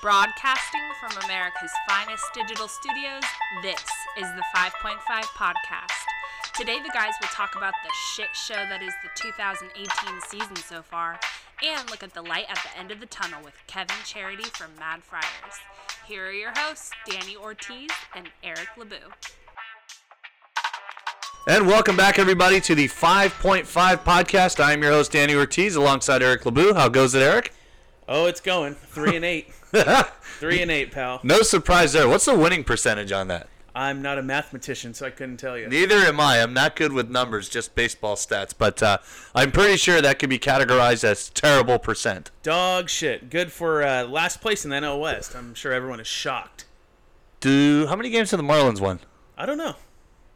Broadcasting from America's finest digital studios, this is the 5.5 Podcast. Today, the guys will talk about the shit show that is the 2018 season so far and look at the light at the end of the tunnel with Kevin Charity from Mad Friars. Here are your hosts, Danny Ortiz and Eric LeBeau. And welcome back, everybody, to the 5.5 podcast. I am your host, Danny Ortiz, alongside Eric LeBeau. How goes it, Eric? Oh, it's going three and eight. three and eight, pal. No surprise there. What's the winning percentage on that? I'm not a mathematician, so I couldn't tell you. Neither am I. I'm not good with numbers, just baseball stats. But uh, I'm pretty sure that could be categorized as terrible percent. Dog shit. Good for uh, last place in the NL West. I'm sure everyone is shocked. Do how many games have the Marlins won? I don't know.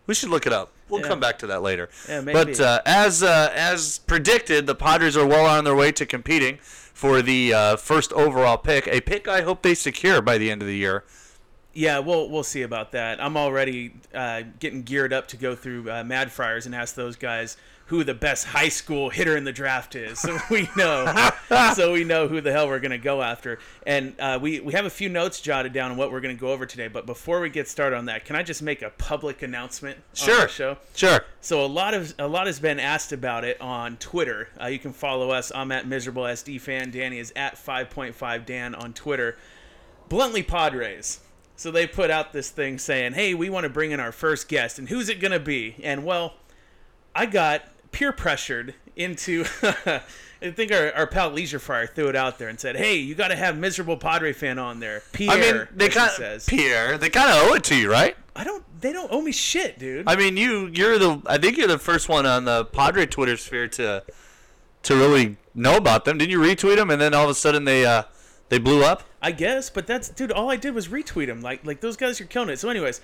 We should look it up. We'll Yeah. come back to that later. Yeah, maybe. But uh, as uh, as predicted, the Padres are well on their way to competing for the uh, first overall pick. A pick I hope they secure by the end of the year. Yeah, we'll we'll see about that. I'm already uh, getting geared up to go through uh, Mad Friars and ask those guys who the best high school hitter in the draft is, so we know, so we know who the hell we're gonna go after. And uh, we we have a few notes jotted down on what we're gonna go over today. But before we get started on that, can I just make a public announcement on Sure. show? Sure. So a lot of a lot has been asked about it on Twitter. Uh, you can follow us. I'm at miserable SD fan. Danny is at 5.5 Dan on Twitter. Bluntly Padres. So they put out this thing saying, "Hey, we want to bring in our first guest, and who's it gonna be?" And well, I got peer pressured into. I think our, our pal Leisure Fire threw it out there and said, "Hey, you got to have miserable Padre fan on there." Pierre, I mean, they kind of Pierre. They kind of owe it to you, right? I don't. They don't owe me shit, dude. I mean, you you're the I think you're the first one on the Padre Twitter sphere to to really know about them. Didn't you retweet them and then all of a sudden they uh they blew up? I guess, but that's dude. All I did was retweet them. Like like those guys are killing it. So, anyways,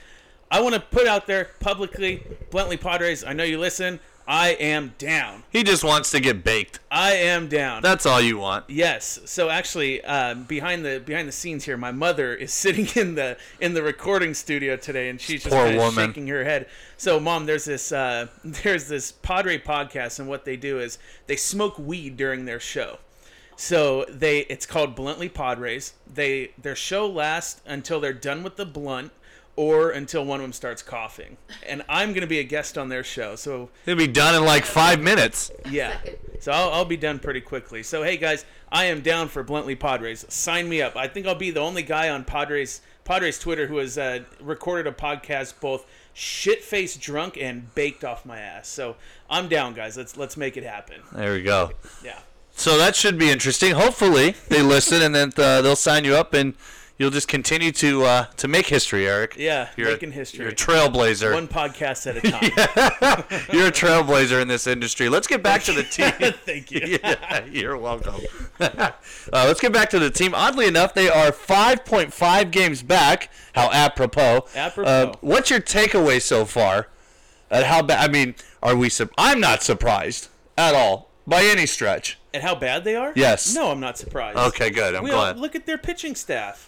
I want to put out there publicly, bluntly, Padres. I know you listen. I am down. He just wants to get baked. I am down. That's all you want. yes. So actually, um, behind the behind the scenes here, my mother is sitting in the in the recording studio today, and she's just Poor kinda woman. shaking her head. So, mom, there's this uh, there's this Padre podcast, and what they do is they smoke weed during their show. So they it's called Bluntly Padres. They their show lasts until they're done with the blunt or until one of them starts coughing. And I'm going to be a guest on their show. So He'll be done in like five minutes. yeah. So I'll, I'll be done pretty quickly. So hey guys, I am down for Bluntly Padres. Sign me up. I think I'll be the only guy on Padres Padres Twitter who has uh, recorded a podcast both shit faced drunk and baked off my ass. So I'm down, guys. Let's let's make it happen. There we go. Yeah. So that should be interesting. Hopefully they listen and then uh, they'll sign you up and you'll just continue to uh, to make history, Eric. Yeah, You're making a, history. You're a trailblazer. One podcast at a time. You're a trailblazer in this industry. Let's get back to the team. Thank you. yeah, you're welcome. uh, let's get back to the team. Oddly enough, they are 5.5 games back. How apropos. Apropos. Uh, what's your takeaway so far? At how bad? I mean, are we? Su- I'm not surprised at all by any stretch. And how bad they are? Yes. No, I'm not surprised. Okay, good. I'm we glad. look at their pitching staff.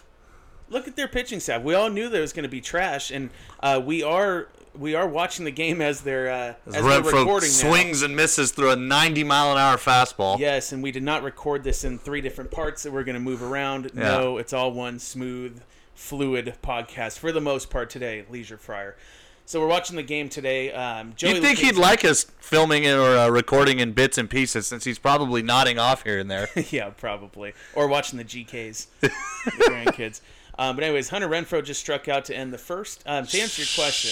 Look at their pitching staff. We all knew there was going to be trash, and uh, we are we are watching the game as they're uh, as, they're Renfroe recording now. swings and misses through a 90 mile an hour fastball. Yes, and we did not record this in three different parts that we're going to move around. No, it's all one smooth, fluid podcast for the most part today. Leisure Fryer. So we're watching the game today. Um, Joey You'd think Lucchesi- he'd like us filming it or uh, recording in bits and pieces since he's probably nodding off here and there. yeah, probably. Or watching the GKs, the grandkids. Um, but anyways, Hunter Renfroe just struck out to end the first. Um, to answer your question,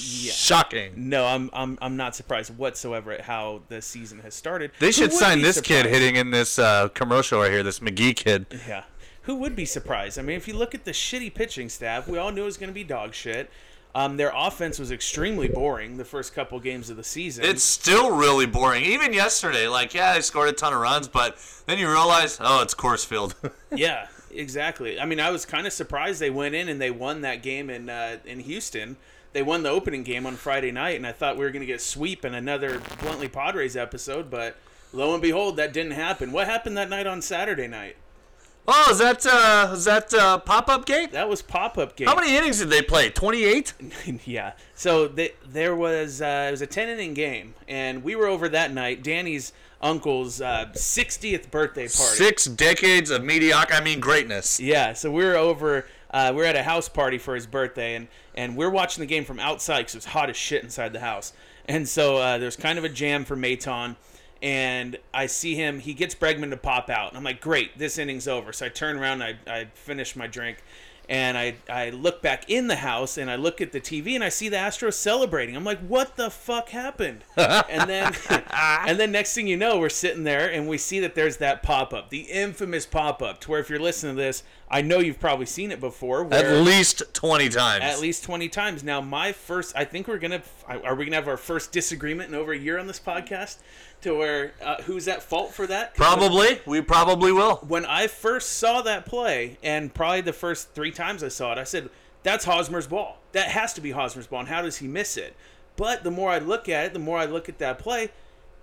yeah. Shocking. No, I'm, I'm I'm not surprised whatsoever at how the season has started. They Who should would sign be this kid hitting in this uh, commercial right here, this McGee kid. Yeah. Who would be surprised? I mean, if you look at the shitty pitching staff, we all knew it was going to be dog shit. Um, their offense was extremely boring the first couple games of the season. It's still really boring. Even yesterday, like, yeah, they scored a ton of runs, but then you realize, oh, it's Coors Field. yeah, Exactly. I mean, I was kind of surprised they went in and they won that game in uh, in Houston. They won the opening game on Friday night, and I thought we were going to get sweep in another Bluntly Padres episode, but lo and behold, that didn't happen. What happened that night on Saturday night? Oh, is that uh, is that uh, pop up game? That was pop up game. How many innings did they play? Twenty eight. yeah. So th- there was uh, it was a ten inning game, and we were over that night. Danny's uncle's sixtieth birthday party. Six decades of mediocre. I mean greatness. Yeah. So we were over. Uh, we are at a house party for his birthday, and and we're watching the game from outside because it was hot as shit inside the house. And so uh, there's kind of a jam for Maton and I see him. He gets Bregman to pop out. And I'm like, great, this inning's over. So I turn around, I, I finish my drink, and I, I look back in the house and I look at the TV and I see the Astros celebrating. I'm like, what the fuck happened? and then and then next thing you know, we're sitting there and we see that there's that pop up, the infamous pop up, to where if you're listening to this, I know you've probably seen it before. At least twenty times. at least 20 times. Now, my first, I think we're going to, are we going to have our first disagreement in over a year on this podcast? To where, uh, who's at fault for that? Probably. We probably will. When I first saw that play, and probably the first three times I saw it, I said, that's Hosmer's ball. That has to be Hosmer's ball, and how does he miss it? But the more I look at it, the more I look at that play,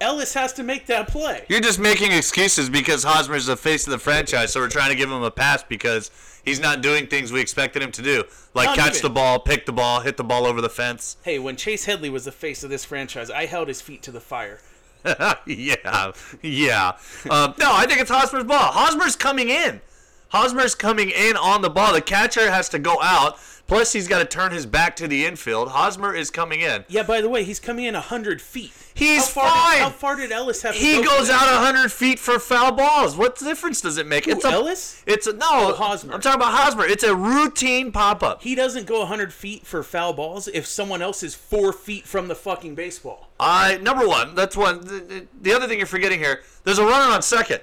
Ellis has to make that play. You're just making excuses because Hosmer's the face of the franchise, so we're trying to give him a pass because he's not doing things we expected him to do, like Not catch even. the ball, pick the ball, hit the ball over the fence. Hey, when Chase Headley was the face of this franchise, I held his feet to the fire. yeah, yeah. Um, no, I think it's Hosmer's ball. Hosmer's coming in. Hosmer's coming in on the ball. The catcher has to go out. Plus, he's got to turn his back to the infield. Hosmer is coming in. Yeah, by the way, he's coming in 100 feet. He's how far fine. Did, how far did Ellis have to He go goes out 100 feet for foul balls. What difference does it make? Who, it's a, Ellis? It's a no. Oh, Hosmer. I'm talking about Hosmer. It's a routine pop up. He doesn't go 100 feet for foul balls if someone else is four feet from the fucking baseball. I number one. That's one. The, the- the other thing you're forgetting here. There's a runner on second.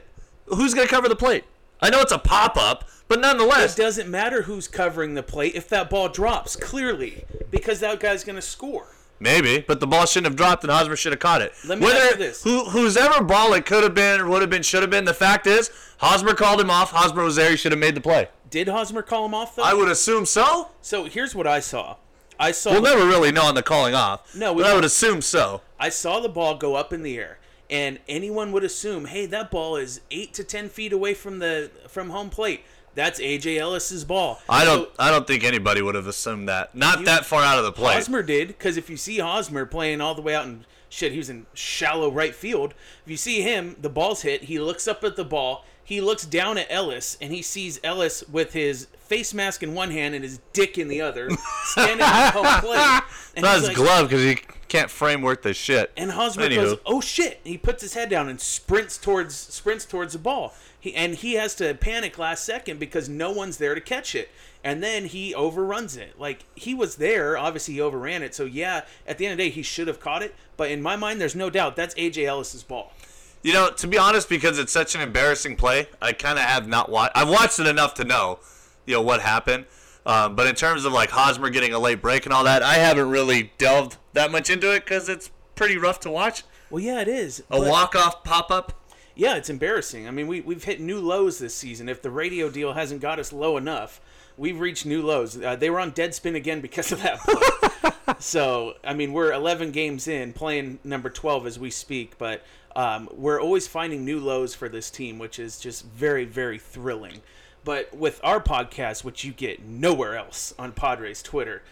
Who's gonna cover the plate? I know it's a pop up, but nonetheless, It doesn't matter who's covering the plate if that ball drops, clearly, because that guy's going to score. Maybe. But the ball shouldn't have dropped, and Hosmer should have caught it. Let me Whether ask this. who whose ever ball it could have been, would have been, should have been. The fact is, Hosmer called him off. Hosmer was there. He should have made the play. Did Hosmer call him off, though? I would assume so. So here's what I saw. I saw We'll never really know on the calling off. No, we but I would assume so. I saw the ball go up in the air, and anyone would assume, hey, that ball is eight to ten feet away from the from home plate. That's AJ Ellis's ball. I don't. I don't think anybody would have assumed that. Not You- that far out of the plate. Hosmer did, because if you see Hosmer playing all the way out in shit, he was in shallow right field. If you see him, the ball's hit. He looks up at the ball. He looks down at Ellis, and he sees Ellis with his face mask in one hand and his dick in the other, standing at home plate. And Not his like- glove because he can't frame worth the shit. And Hosmer Anywho. goes, "Oh shit!" He puts his head down and sprints towards sprints towards the ball. He and he has to panic last second because no one's there to catch it. And then he overruns it. Like he was there, obviously he overran it. So yeah, at the end of the day, he should have caught it. But in my mind, there's no doubt that's AJ Ellis's ball. You know, to be honest, because it's such an embarrassing play, I kind of have not watched. I've watched it enough to know, you know, what happened. Um, but in terms of like Hosmer getting a late break and all that, I haven't really delved that much into it because it's pretty rough to watch. Well, yeah, it is. A walk off pop up. Yeah, it's embarrassing. I mean, we, we've hit new lows this season. If the radio deal hasn't got us low enough, we've reached new lows. Uh, they were on Deadspin again because of that so, I mean, we're 11 games in, playing number 12 as we speak, but um, we're always finding new lows for this team, which is just very, very thrilling. But with our podcast, which you get nowhere else on Padres Twitter,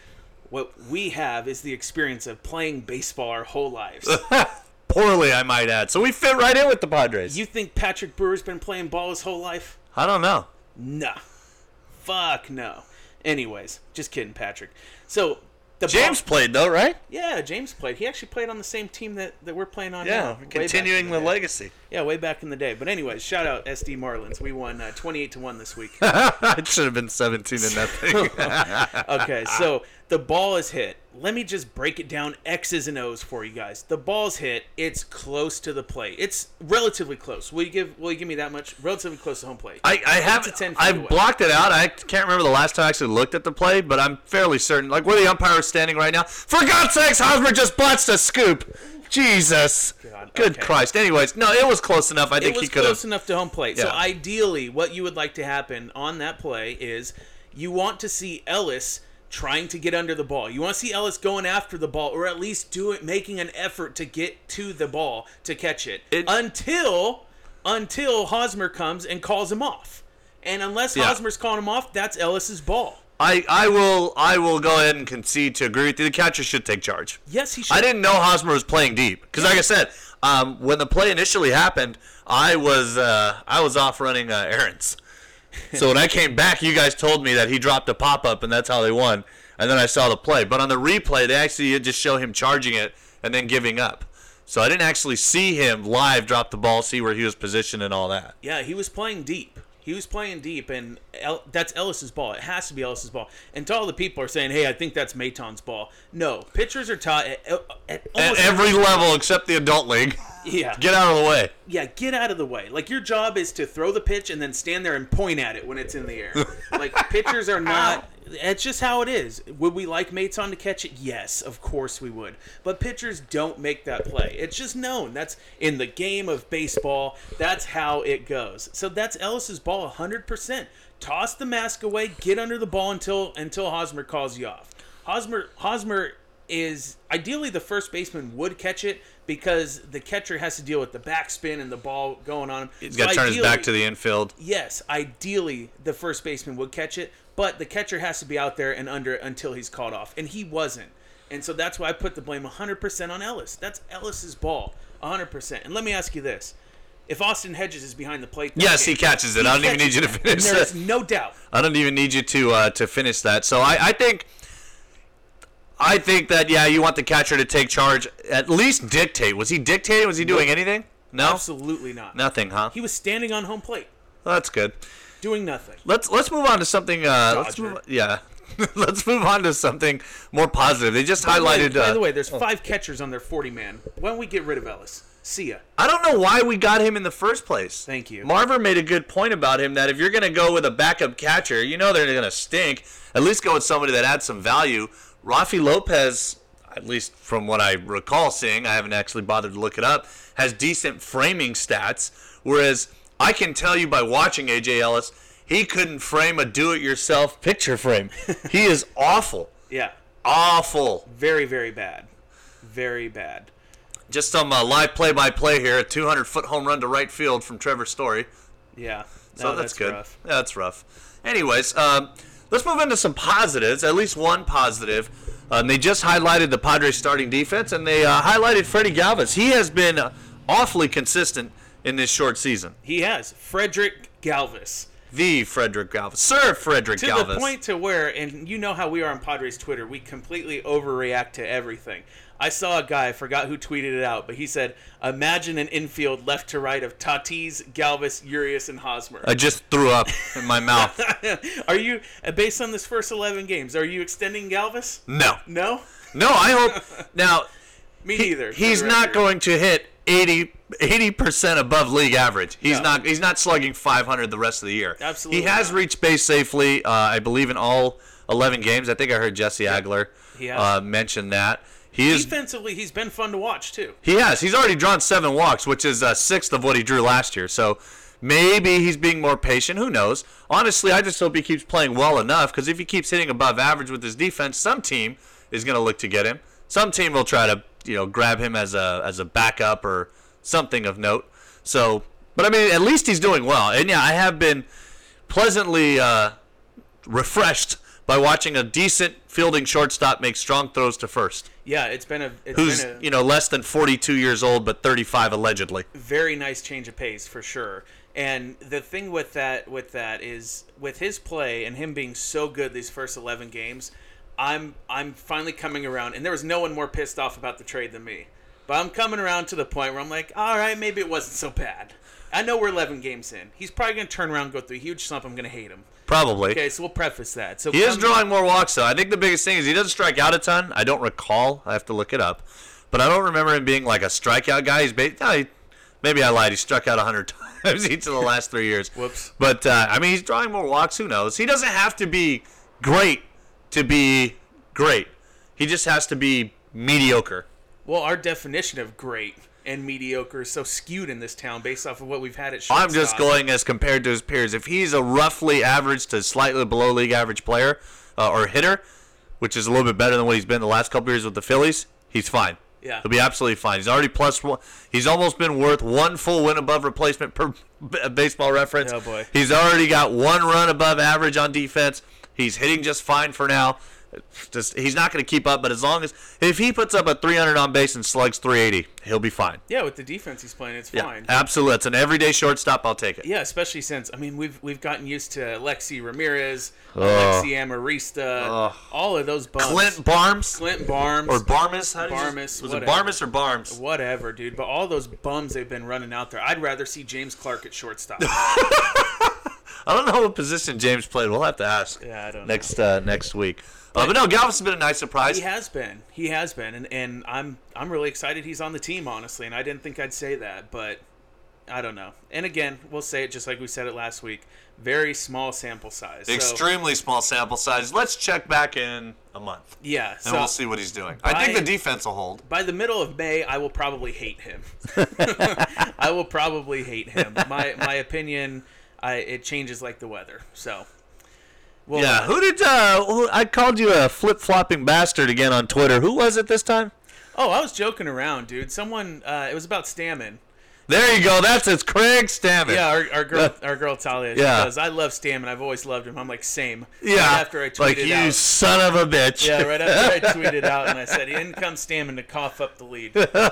what we have is the experience of playing baseball our whole lives. Poorly, I might add. So we fit right in with the Padres. you think Patrick Brewer's been playing ball his whole life? I don't know. Nah. Fuck no. Anyways, just kidding, Patrick. So the James ball- played though, right? yeah, James played. He actually played on the same team that, that we're playing on now. Yeah, back continuing in the legacy. Yeah, way back in the day. But anyways, shout out SD Marlins. We won uh, 28 to one this week. it should have been 17 to nothing. okay, so the ball is hit. Let me just break it down X's and O's for you guys. The ball's hit. It's close to the plate. It's relatively close. Will you give Will you give me that much? Relatively close to home plate. I, I have to 10 feet I've away. blocked it out. I can't remember the last time I actually looked at the play, but I'm fairly certain. Like where the umpire is standing right now. For God's sakes, Hosmer just blotched a scoop. Jesus. God, Good okay. Christ. Anyways, no, it was close enough. I think he could close have. enough to home plate. So ideally, what you would like to happen on that play is you want to see Ellis trying to get under the ball. You want to see Ellis going after the ball, or at least do it, making an effort to get to the ball to catch it, It- until until Hosmer comes and calls him off. And unless Yeah. Hosmer's calling him off, that's Ellis's ball. I, I will I will go ahead and concede to agree with you. The catcher should take charge. Yes, he should. I didn't know Hosmer was playing deep because, like I said, um, when the play initially happened, I was uh, I was off running uh, errands. So when I came back, you guys told me that he dropped a pop up and that's how they won. And then I saw the play, but on the replay, they actually just show him charging it and then giving up. So I didn't actually see him live drop the ball, see where he was positioned and all that. Yeah, he was playing deep. He was playing deep, and El- that's Ellis's ball. It has to be Ellis's ball. And to all the people are saying, "Hey, I think that's Maton's ball." No, pitchers are taught at, at At every level except the adult league, Yeah, get out of the way. yeah, get out of the way. Like your job is to throw the pitch and then stand there and point at it when it's in the air. like pitchers are not. It's just how it is. Would we like Maton to catch it? Yes, of course we would. But pitchers don't make that play. It's just known. That's in the game of baseball. That's how it goes. So that's Ellis's ball, 100%. Toss the mask away. Get under the ball until until Hosmer calls you off. Hosmer Hosmer is ideally the first baseman would catch it because the catcher has to deal with the backspin and the ball going on him. He's got to turn his back to the infield. Yes, ideally the first baseman would catch it, but the catcher has to be out there and under until he's called off, and he wasn't. And so that's why I put the blame 100% on Ellis. That's Ellis's ball, 100%. And let me ask you this: If Austin Hedges is behind the plate, Yes, game, he catches it. I don't even need you to finish There's no doubt. I don't even need you to uh, to finish that. So I, I think I think that yeah, you want the catcher to take charge, at least dictate. Was he dictating? Was he doing anything? No, Absolutely not. nothing, huh? He was standing on home plate, Well, that's good. Doing nothing. Let's let's move on to something. Uh, let's Dodger. move, yeah, let's move on to something more positive. They just By the way- highlighted. By uh, the way, there's five catchers on their 40 man. Why don't we get rid of Ellis? See ya. I don't know why we got him in the first place. Thank you. Marver made a good point about him that if you're going to go with a backup catcher, you know they're going to stink. At least go with somebody that adds some value. Raffy Lopez, at least from what I recall seeing, I haven't actually bothered to look it up, has decent framing stats. Whereas I can tell you by watching AJ Ellis, he couldn't frame a do-it-yourself picture frame. he is awful, Yeah. awful. Very, very bad. Very bad. Just some uh, live play-by-play here. A 200-foot home run to right field from Trevor Story. Yeah. So No, that's, good. rough. Yeah, that's rough. Anyways, um, let's move into some positives. At least one positive. Um, they just highlighted the Padres starting defense, and they uh, highlighted Freddy Galvis. He has been uh, awfully consistent in this short season. He has Frederick Galvis. The Frederick Galvis, Sir Frederick To Galvis. the point to where, and you know how we are on Padres Twitter, we completely overreact to everything. I saw a guy, I forgot who tweeted it out, but he said, "Imagine an infield left to right of Tatis, Galvis, Urias, and Hosmer." I just threw up in my mouth. are you, based on this first eleven games, are you extending Galvis? No, No, no. I hope now. me he- neither. for he's not going to hit 80 percent above league average. He's No. not. He's not slugging 500 the rest of the year. Absolutely He has not. reached base safely. Uh, I believe in all 11 games. I think I heard Jesse Agler uh, mention that. He is. Defensively, he's been fun to watch too. He has. He's already drawn seven walks, which is a sixth of what he drew last year. So maybe he's being more patient. Who knows? Honestly, I just hope he keeps playing well enough because if he keeps hitting above average with his defense, some team is going to look to get him. Some team will try to you know grab him as a as a backup or something of note. So, but I mean, at least he's doing well. And yeah, I have been pleasantly uh, refreshed by watching a decent fielding shortstop make strong throws to first Yeah, it's been a it's who's been a you know less than 42 years old but 35 allegedly very nice change of pace for sure. And the thing with that with that is with his play and him being so good these first 11 games, I'm I'm finally coming around and there was no one more pissed off about the trade than me. But I'm coming around to the point where I'm like, all right, maybe it wasn't so bad. I know we're 11 games in. He's probably going to turn around and go through a huge slump. I'm going to hate him. Probably. Okay, so we'll preface that. So He is drawing more walks, though. I think the biggest thing is he doesn't strike out a ton. I don't recall. I have to look it up. But I don't remember him being like a strikeout guy. He's ba- no, he, maybe I lied. He struck out 100 times each of the last three years. Whoops. But, uh, I mean, he's drawing more walks. Who knows? He doesn't have to be great to be great. He just has to be mediocre. Well, our definition of great and mediocre is so skewed in this town based off of what we've had at shortstop. I'm just going as compared to his peers. If he's a roughly average to slightly below league average player uh, or hitter, which is a little bit better than what he's been the last couple years with the Phillies, he's fine. Yeah. He'll be absolutely fine. He's already plus one. He's almost been worth one full win above replacement per baseball reference. Oh, boy. He's already got one run above average on defense. He's hitting just fine for now. Just he's not going to keep up, but as long as if he puts up a 300 on base and slugs 380, he'll be fine. Yeah, with the defense he's playing, it's Yeah, fine. absolutely. It's an everyday shortstop. I'll take it. Yeah, especially since I mean we've we've gotten used to Alexei Ramirez, Oh. Alexi Amarista, Ugh. all of those bums. Clint Barms Clint Barnes, or Barmus? How do you- Barmus, Was it whatever. Barmus or Barms? whatever, dude. But all those bums they've been running out there. I'd rather see James Clark at shortstop. I don't know what position James played. We'll have to ask yeah, I don't know. next uh, next week. Uh, but no, Galvin's been a nice surprise. He has been. He has been, and, and I'm I'm really excited he's on the team, honestly. And I didn't think I'd say that, but I don't know. And again, we'll say it just like we said it last week. Very small sample size. So, Extremely small sample size. Let's check back in a month, yeah. and So we'll see what he's doing. I think the defense will hold. by the middle of May, I will probably hate him. I will probably hate him. My my opinion, I, it changes like the weather. So. Well, Yeah. Who did? Uh, who, I called you a flip flopping bastard again on Twitter. Who was it this time? Oh, I was joking around, dude. Someone. Uh, it was about Stammen. There you go. That's it's Craig Stammen. Yeah, our, our girl, our girl Talia. Yeah. goes, I love Stammen. I've always loved him. I'm like, same. Yeah. Right after I tweeted out. like you out. son of a bitch. Yeah, right after I tweeted out and I said, in comes Stammen to cough up the lead.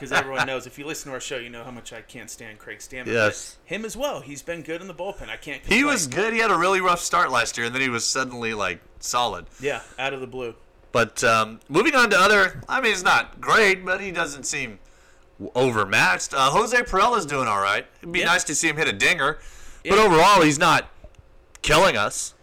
Because everyone knows, if you listen to our show, you know how much I can't stand Craig Stammen. But Yes. Him as well. He's been good in the bullpen. I can't He was good. He had a really rough start last year, and then he was suddenly like solid. Yeah, out of the blue. But um, moving on to other, I mean, it's not great, but he doesn't seem overmatched. Uh, Jose Pirela's doing all right. It'd be Yeah. nice to see him hit a dinger, but Yeah. overall, he's not killing us.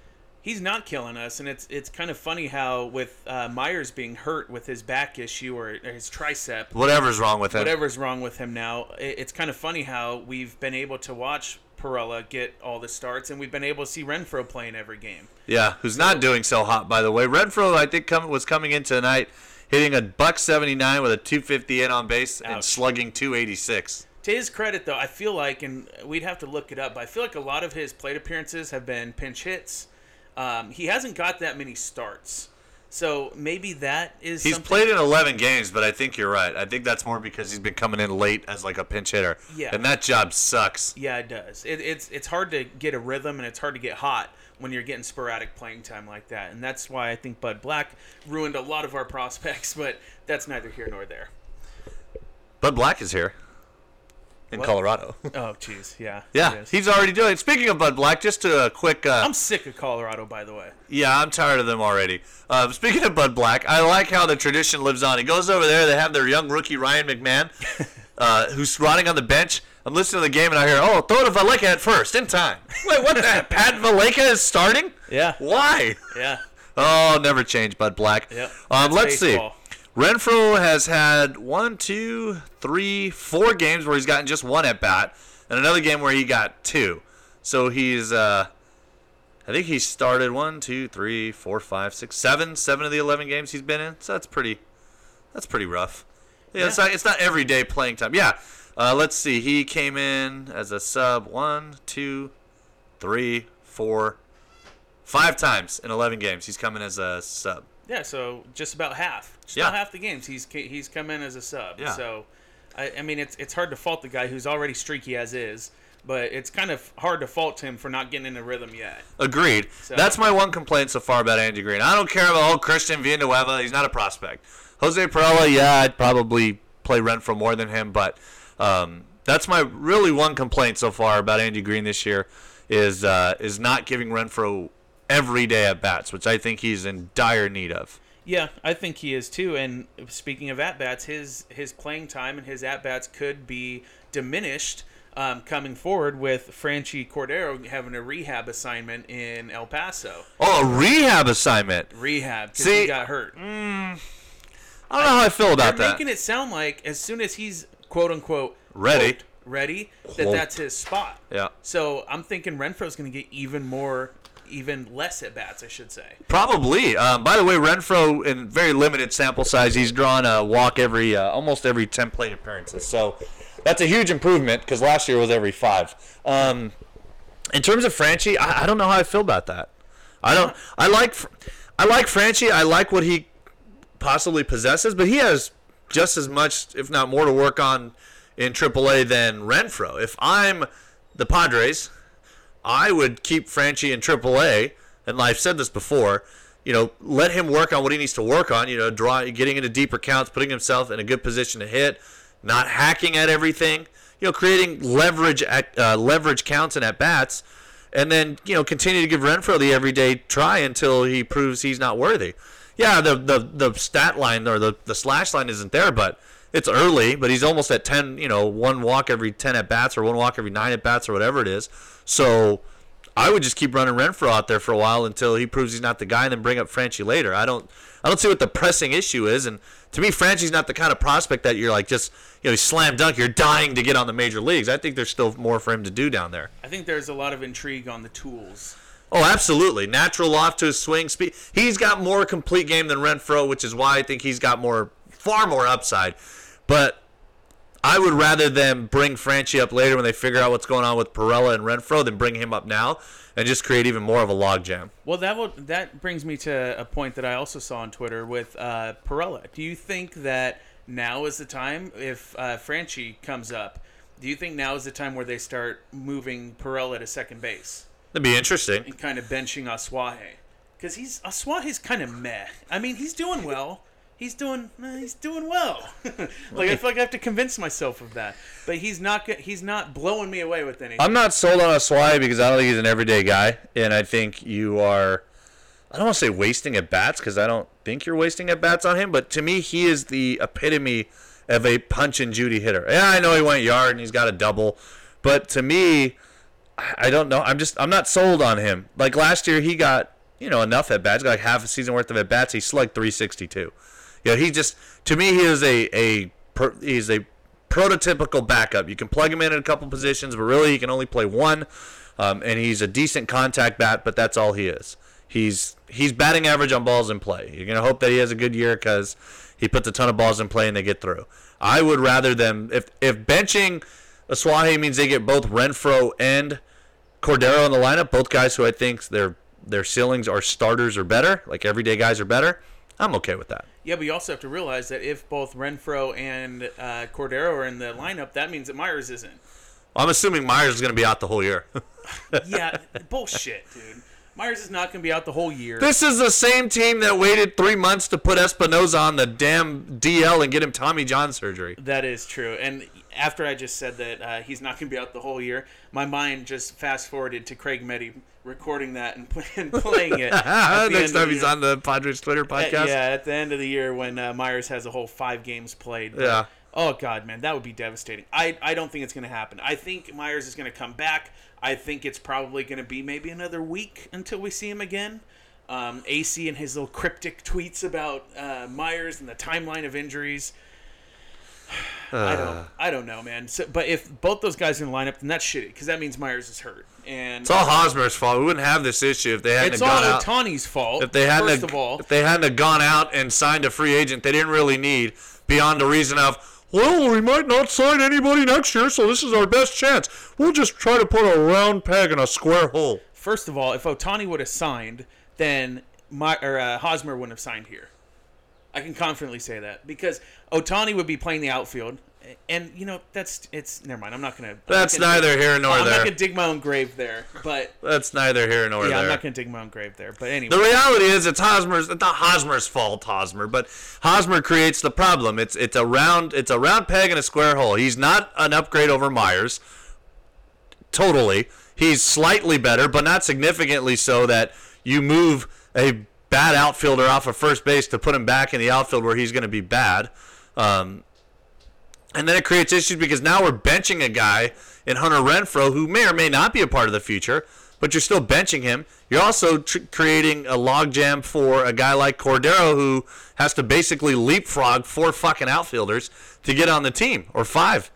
He's not killing us, and it's it's kind of funny how with uh, Myers being hurt with his back issue or, or his tricep, Whatever's wrong with him. whatever's wrong with him now, it, it's kind of funny how we've been able to watch Pirela get all the starts, and we've been able to see Renfroe playing every game. Yeah, who's not doing so hot, by the way. Renfroe, I think, come, was coming in tonight, hitting a buck seventy nine with a two fifty in on base and Ouch. slugging two eighty six. To his credit, though, I feel like, and we'd have to look it up, but I feel like a lot of his plate appearances have been pinch hits. Um, he hasn't got that many starts, so maybe that is. He's something- played in eleven games, but I think you're right. I think that's more because he's been coming in late as like a pinch hitter. Yeah. and that job sucks. Yeah, it does. It, it's it's hard to get a rhythm and it's hard to get hot when you're getting sporadic playing time like that, and that's why I think Bud Black ruined a lot of our prospects. But that's neither here nor there. Bud Black is here in What? Colorado. Oh, jeez, yeah. yeah, he's already doing it. Speaking of Bud Black, just a quick. Uh, I'm sick of Colorado, by the way. yeah, I'm tired of them already. Uh, speaking of Bud Black, I like how the tradition lives on. He goes over there. They have their young rookie Ryan McMahon, uh, who's rotting on the bench. I'm listening to the game and I hear, "Oh, throw to Valaika at first in time." Wait, what? the Pat Valaika is starting? Yeah, Why? yeah. Oh, never change, Bud Black. Yep. Um, let's baseball. see. Renfroe has had one, two, three, four games where he's gotten just one at bat, and another game where he got two. So he's, uh, I think he started one, two, three, four, five, six, seven, seven of the eleven games he's been in. So that's pretty, that's pretty rough. Yeah, It's, not, it's not every day playing time. Yeah. Uh, let's see. He came in as a sub one, two, three, four, five times in eleven games. He's coming as a sub. Yeah, so just about half. Just Yeah. about half the games he's he's come in as a sub. Yeah. So, I, I mean, it's it's hard to fault the guy who's already streaky as is, but it's kind of hard to fault him for not getting in a rhythm yet. Agreed. That's my one complaint so far about Andy Green. I don't care about old Christian Villanueva. He's not a prospect. Jose Pirela, yeah, I'd probably play Renfroe more than him, but um, that's my really one complaint so far about Andy Green this year is uh, is not giving Renfroe every day at bats, which I think he's in dire need of. Yeah, I think he is too. And speaking of at bats, his his playing time and his at bats could be diminished um, coming forward with Franchy Cordero having a rehab assignment in El Paso. Oh, a rehab assignment. Rehab because See, he got hurt. I don't know how I feel about that. making it sound like as soon as he's quote unquote Ready. quote, ready, that that's his spot. Yeah. So I'm thinking Renfroe's going to get even more, even less at bats, I should say. Probably. Um, by the way, Renfroe in very limited sample size, he's drawn a walk every uh, almost every ten plate appearances. So that's a huge improvement because last year was every five. Um, in terms of Franchy, I, I don't know how I feel about that. I don't. I like. I like Franchy. I like what he possibly possesses, but he has just as much, if not more, to work on in AAA than Renfroe. If I'm the Padres, I would keep Franchy in AAA, and I've said this before. You know, let him work on what he needs to work on. You know, draw, getting into deeper counts, putting himself in a good position to hit, not hacking at everything. You know, creating leverage at uh, leverage counts and at bats, and then you know continue to give Renfroe the everyday try until he proves he's not worthy. Yeah, the the, the stat line or the, the slash line isn't there, but it's early. But he's almost at ten. You know, one walk every ten at bats or one walk every nine at bats or whatever it is. So I would just keep running Renfroe out there for a while until he proves he's not the guy, and then bring up Franchy later. I don't, I don't see what the pressing issue is, and to me, Franchy's not the kind of prospect that you're like just, you know, slam dunk. You're dying to get on the major leagues. I think there's still more for him to do down there. I think there's a lot of intrigue on the tools. Oh, absolutely. Natural off to his swing speed. He's got more complete game than Renfroe, which is why I think he's got more, far more upside. But I would rather them bring Franchy up later when they figure out what's going on with Pirela and Renfroe than bring him up now and just create even more of a logjam. Well, that will, that brings me to a point that I also saw on Twitter with uh, Pirela. Do you think that now is the time if uh, Franchy comes up? Do you think now is the time where they start moving Pirela to second base That'd be interesting. and kind of benching Asuaje? Because he's Asuaje's kind of meh. I mean, he's doing well. He's doing he's doing well. like I feel like I have to convince myself of that. But he's not he's not blowing me away with anything. I'm not sold on Asuaje because I don't think he's an everyday guy, and I think you are. I don't want to say wasting at bats because I don't think you're wasting at bats on him, but to me, he is the epitome of a punch and Judy hitter. Yeah, I know he went yard and he's got a double, but to me, I don't know. I'm just I'm not sold on him. Like last year, he got you know enough at bats, got like half a season worth of at bats. He slugged 362. You know, he just to me he is a a he's a prototypical backup. You can plug him in in a couple positions, but really he can only play one. Um, and he's a decent contact bat, but that's all he is. He's he's batting average on balls in play. You're gonna hope that he has a good year because he puts a ton of balls in play and they get through. I would rather them if if benching Asuaje means they get both Renfroe and Cordero in the lineup, both guys who I think their their ceilings are starters or better, like everyday guys are better. I'm okay with that. Yeah, but you also have to realize that if both Renfroe and uh, Cordero are in the lineup, that means that Myers isn't. I'm assuming Myers is going to be out the whole year. Yeah, bullshit, dude. Myers is not going to be out the whole year. this is the same team that waited three months to put Espinoza on the damn DL and get him Tommy John surgery. That is true. And after I just said that uh, he's not going to be out the whole year, my mind just fast forwarded to Craig Meddy recording that and, and playing it. at Next time he's year. on the Padres Twitter podcast. yeah, at the end of the year when uh, Myers has a whole five games played. But- Yeah. Oh God, man, that would be devastating. I I don't think it's going to happen. I think Myers is going to come back. I think it's probably going to be maybe another week until we see him again. Um, AC and his little cryptic tweets about uh, Myers and the timeline of injuries. I don't. I don't know, man. So, but if both those guys are in the lineup, then that's shitty because that means Myers is hurt, and It's all Hosmer's fault. We wouldn't have this issue if they hadn't it's all gone out. Ohtani's fault. If they hadn't first have, of all, if they hadn't gone out and signed a free agent, they didn't really need beyond the reason of, well, we might not sign anybody next year, so this is our best chance. We'll just try to put a round peg in a square hole. First of all, if Ohtani would have signed, then my or uh, Hosmer wouldn't have signed here. I can confidently say that because Ohtani would be playing the outfield, and you know that's it's. Never mind. I'm not gonna. I'm That's not gonna- neither here nor I'm not gonna dig my own grave there, but That's neither here nor yeah, there. Yeah, I'm not gonna dig my own grave there. But anyway, The reality is, it's Hosmer's. It's not Hosmer's fault, Hosmer, but Hosmer creates the problem. It's it's a round it's a round peg in a square hole. He's not an upgrade over Myers. Totally, he's slightly better, but not significantly so that you move a bad outfielder off of first base to put him back in the outfield where he's going to be bad. Um, And then it creates issues because now we're benching a guy in Hunter Renfroe who may or may not be a part of the future, but you're still benching him. You're also tr- creating a logjam for a guy like Cordero who has to basically leapfrog four fucking outfielders to get on the team or five.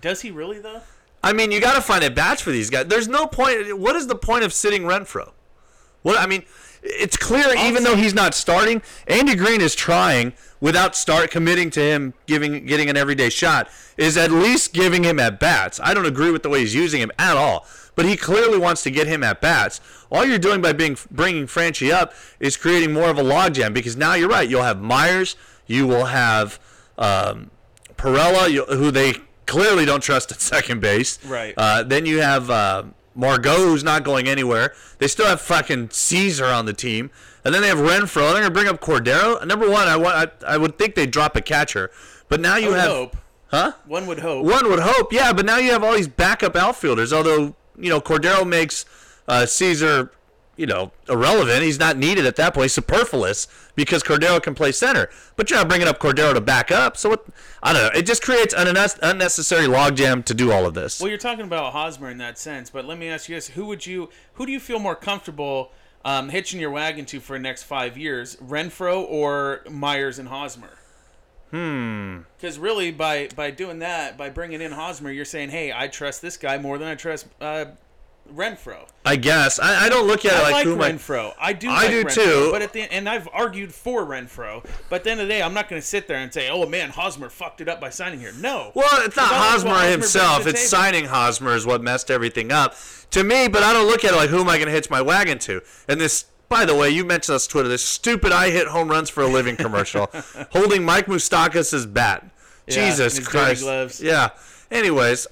Does he really though? I mean, you got to find a batch for these guys. There's no point. What is the point of sitting Renfroe? What I mean, it's clear even though he's not starting, Andy Green is trying without start committing to him giving getting an everyday shot is at least giving him at bats. I don't agree with the way he's using him at all, but he clearly wants to get him at bats. All you're doing by being bringing Franchy up is creating more of a logjam because now you're right. You'll have Myers, you will have um, Pirela, who they clearly don't trust at second base. Right. Uh, then you have uh, Margot, who's not going anywhere. They still have fucking Caesar on the team, and then they have Renfroe. They're gonna bring up Cordero. Number one, I want. I, I would think they'd drop a catcher, but now you have. hope. Huh? One would hope. One would hope, yeah, but now you have all these backup outfielders. Although you know Cordero makes uh, Caesar, you know, irrelevant. He's not needed at that point. He's superfluous because Cordero can play center. But you're not bringing up Cordero to back up. So what? I don't know. It just creates an unnecessary logjam to do all of this. Well, you're talking about Hosmer in that sense, but let me ask you this: Who would you, who do you feel more comfortable um, hitching your wagon to for the next five years, Renfroe or Myers and Hosmer? Hmm. Because really, by by doing that, by bringing in Hosmer, you're saying, "Hey, I trust this guy more than I trust uh, Renfroe." I guess I, I don't look at it like, like who am I- Renfroe. I do. I like do Renfroe, too. But at the and I've argued for Renfroe. But at the end of the day, I'm not going to sit there and say, "Oh man, Hosmer fucked it up by signing here." No. Well, it's not Regardless of what Hosmer Hosmer himself. brings to the It's signing Hosmer is what messed everything up to me. But I don't look at it like who am I going to hitch my wagon to? And this, by the way, you mentioned this Twitter. This stupid "I hit home runs for a living" commercial, holding Mike Moustakas' bat. Yeah, Jesus Christ. gloves. Yeah. Anyways,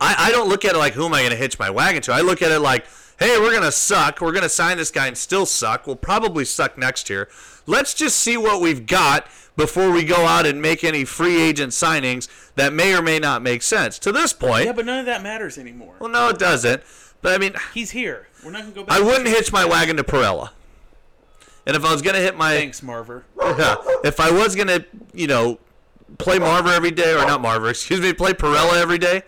I, I don't look at it like who am I going to hitch my wagon to. I look at it like, hey, we're going to suck. We're going to sign this guy and still suck. We'll probably suck next year. Let's just see what we've got before we go out and make any free agent signings that may or may not make sense. To this point, Yeah, but none of that matters anymore. well, no, it doesn't. But I mean, He's here. We're not going to go back. I wouldn't hitch my wagon to Pirela. And if I was going to hit my Thanks, Marver. yeah. If I was gonna, you know, play Marver every day, or not Marver, excuse me, play Pirela every day,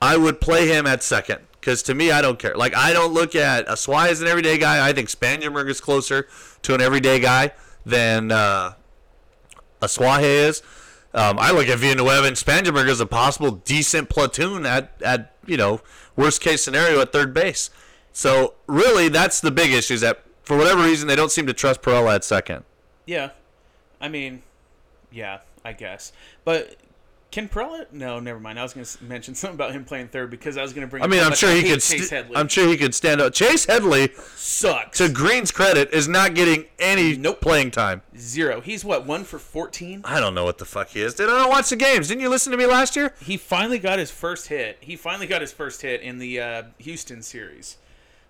I would play him at second. Because to me, I don't care. Like I don't look at Asuaje as an everyday guy. I think Spangenberg is closer to an everyday guy than uh, Asuaje is. Um, I look at Villanueva and Spangenberg as a possible decent platoon at, at you know worst case scenario at third base. So really, that's the big issue. Is that for whatever reason they don't seem to trust Pirela at second. Yeah. I mean, yeah, I guess. But can Pirela? No, never mind. I was going to mention something about him playing third because I was going to bring. I mean, I'm sure he could. Chase St- Headley. I'm sure he could stand up. Chase Headley, sucks. to Green's credit, is not getting any Nope. playing time. Zero. He's what one for fourteen. I don't know what the fuck he is. Did I don't watch the games? Didn't you listen to me last year? He finally got his first hit. He finally got his first hit in the uh, Houston series.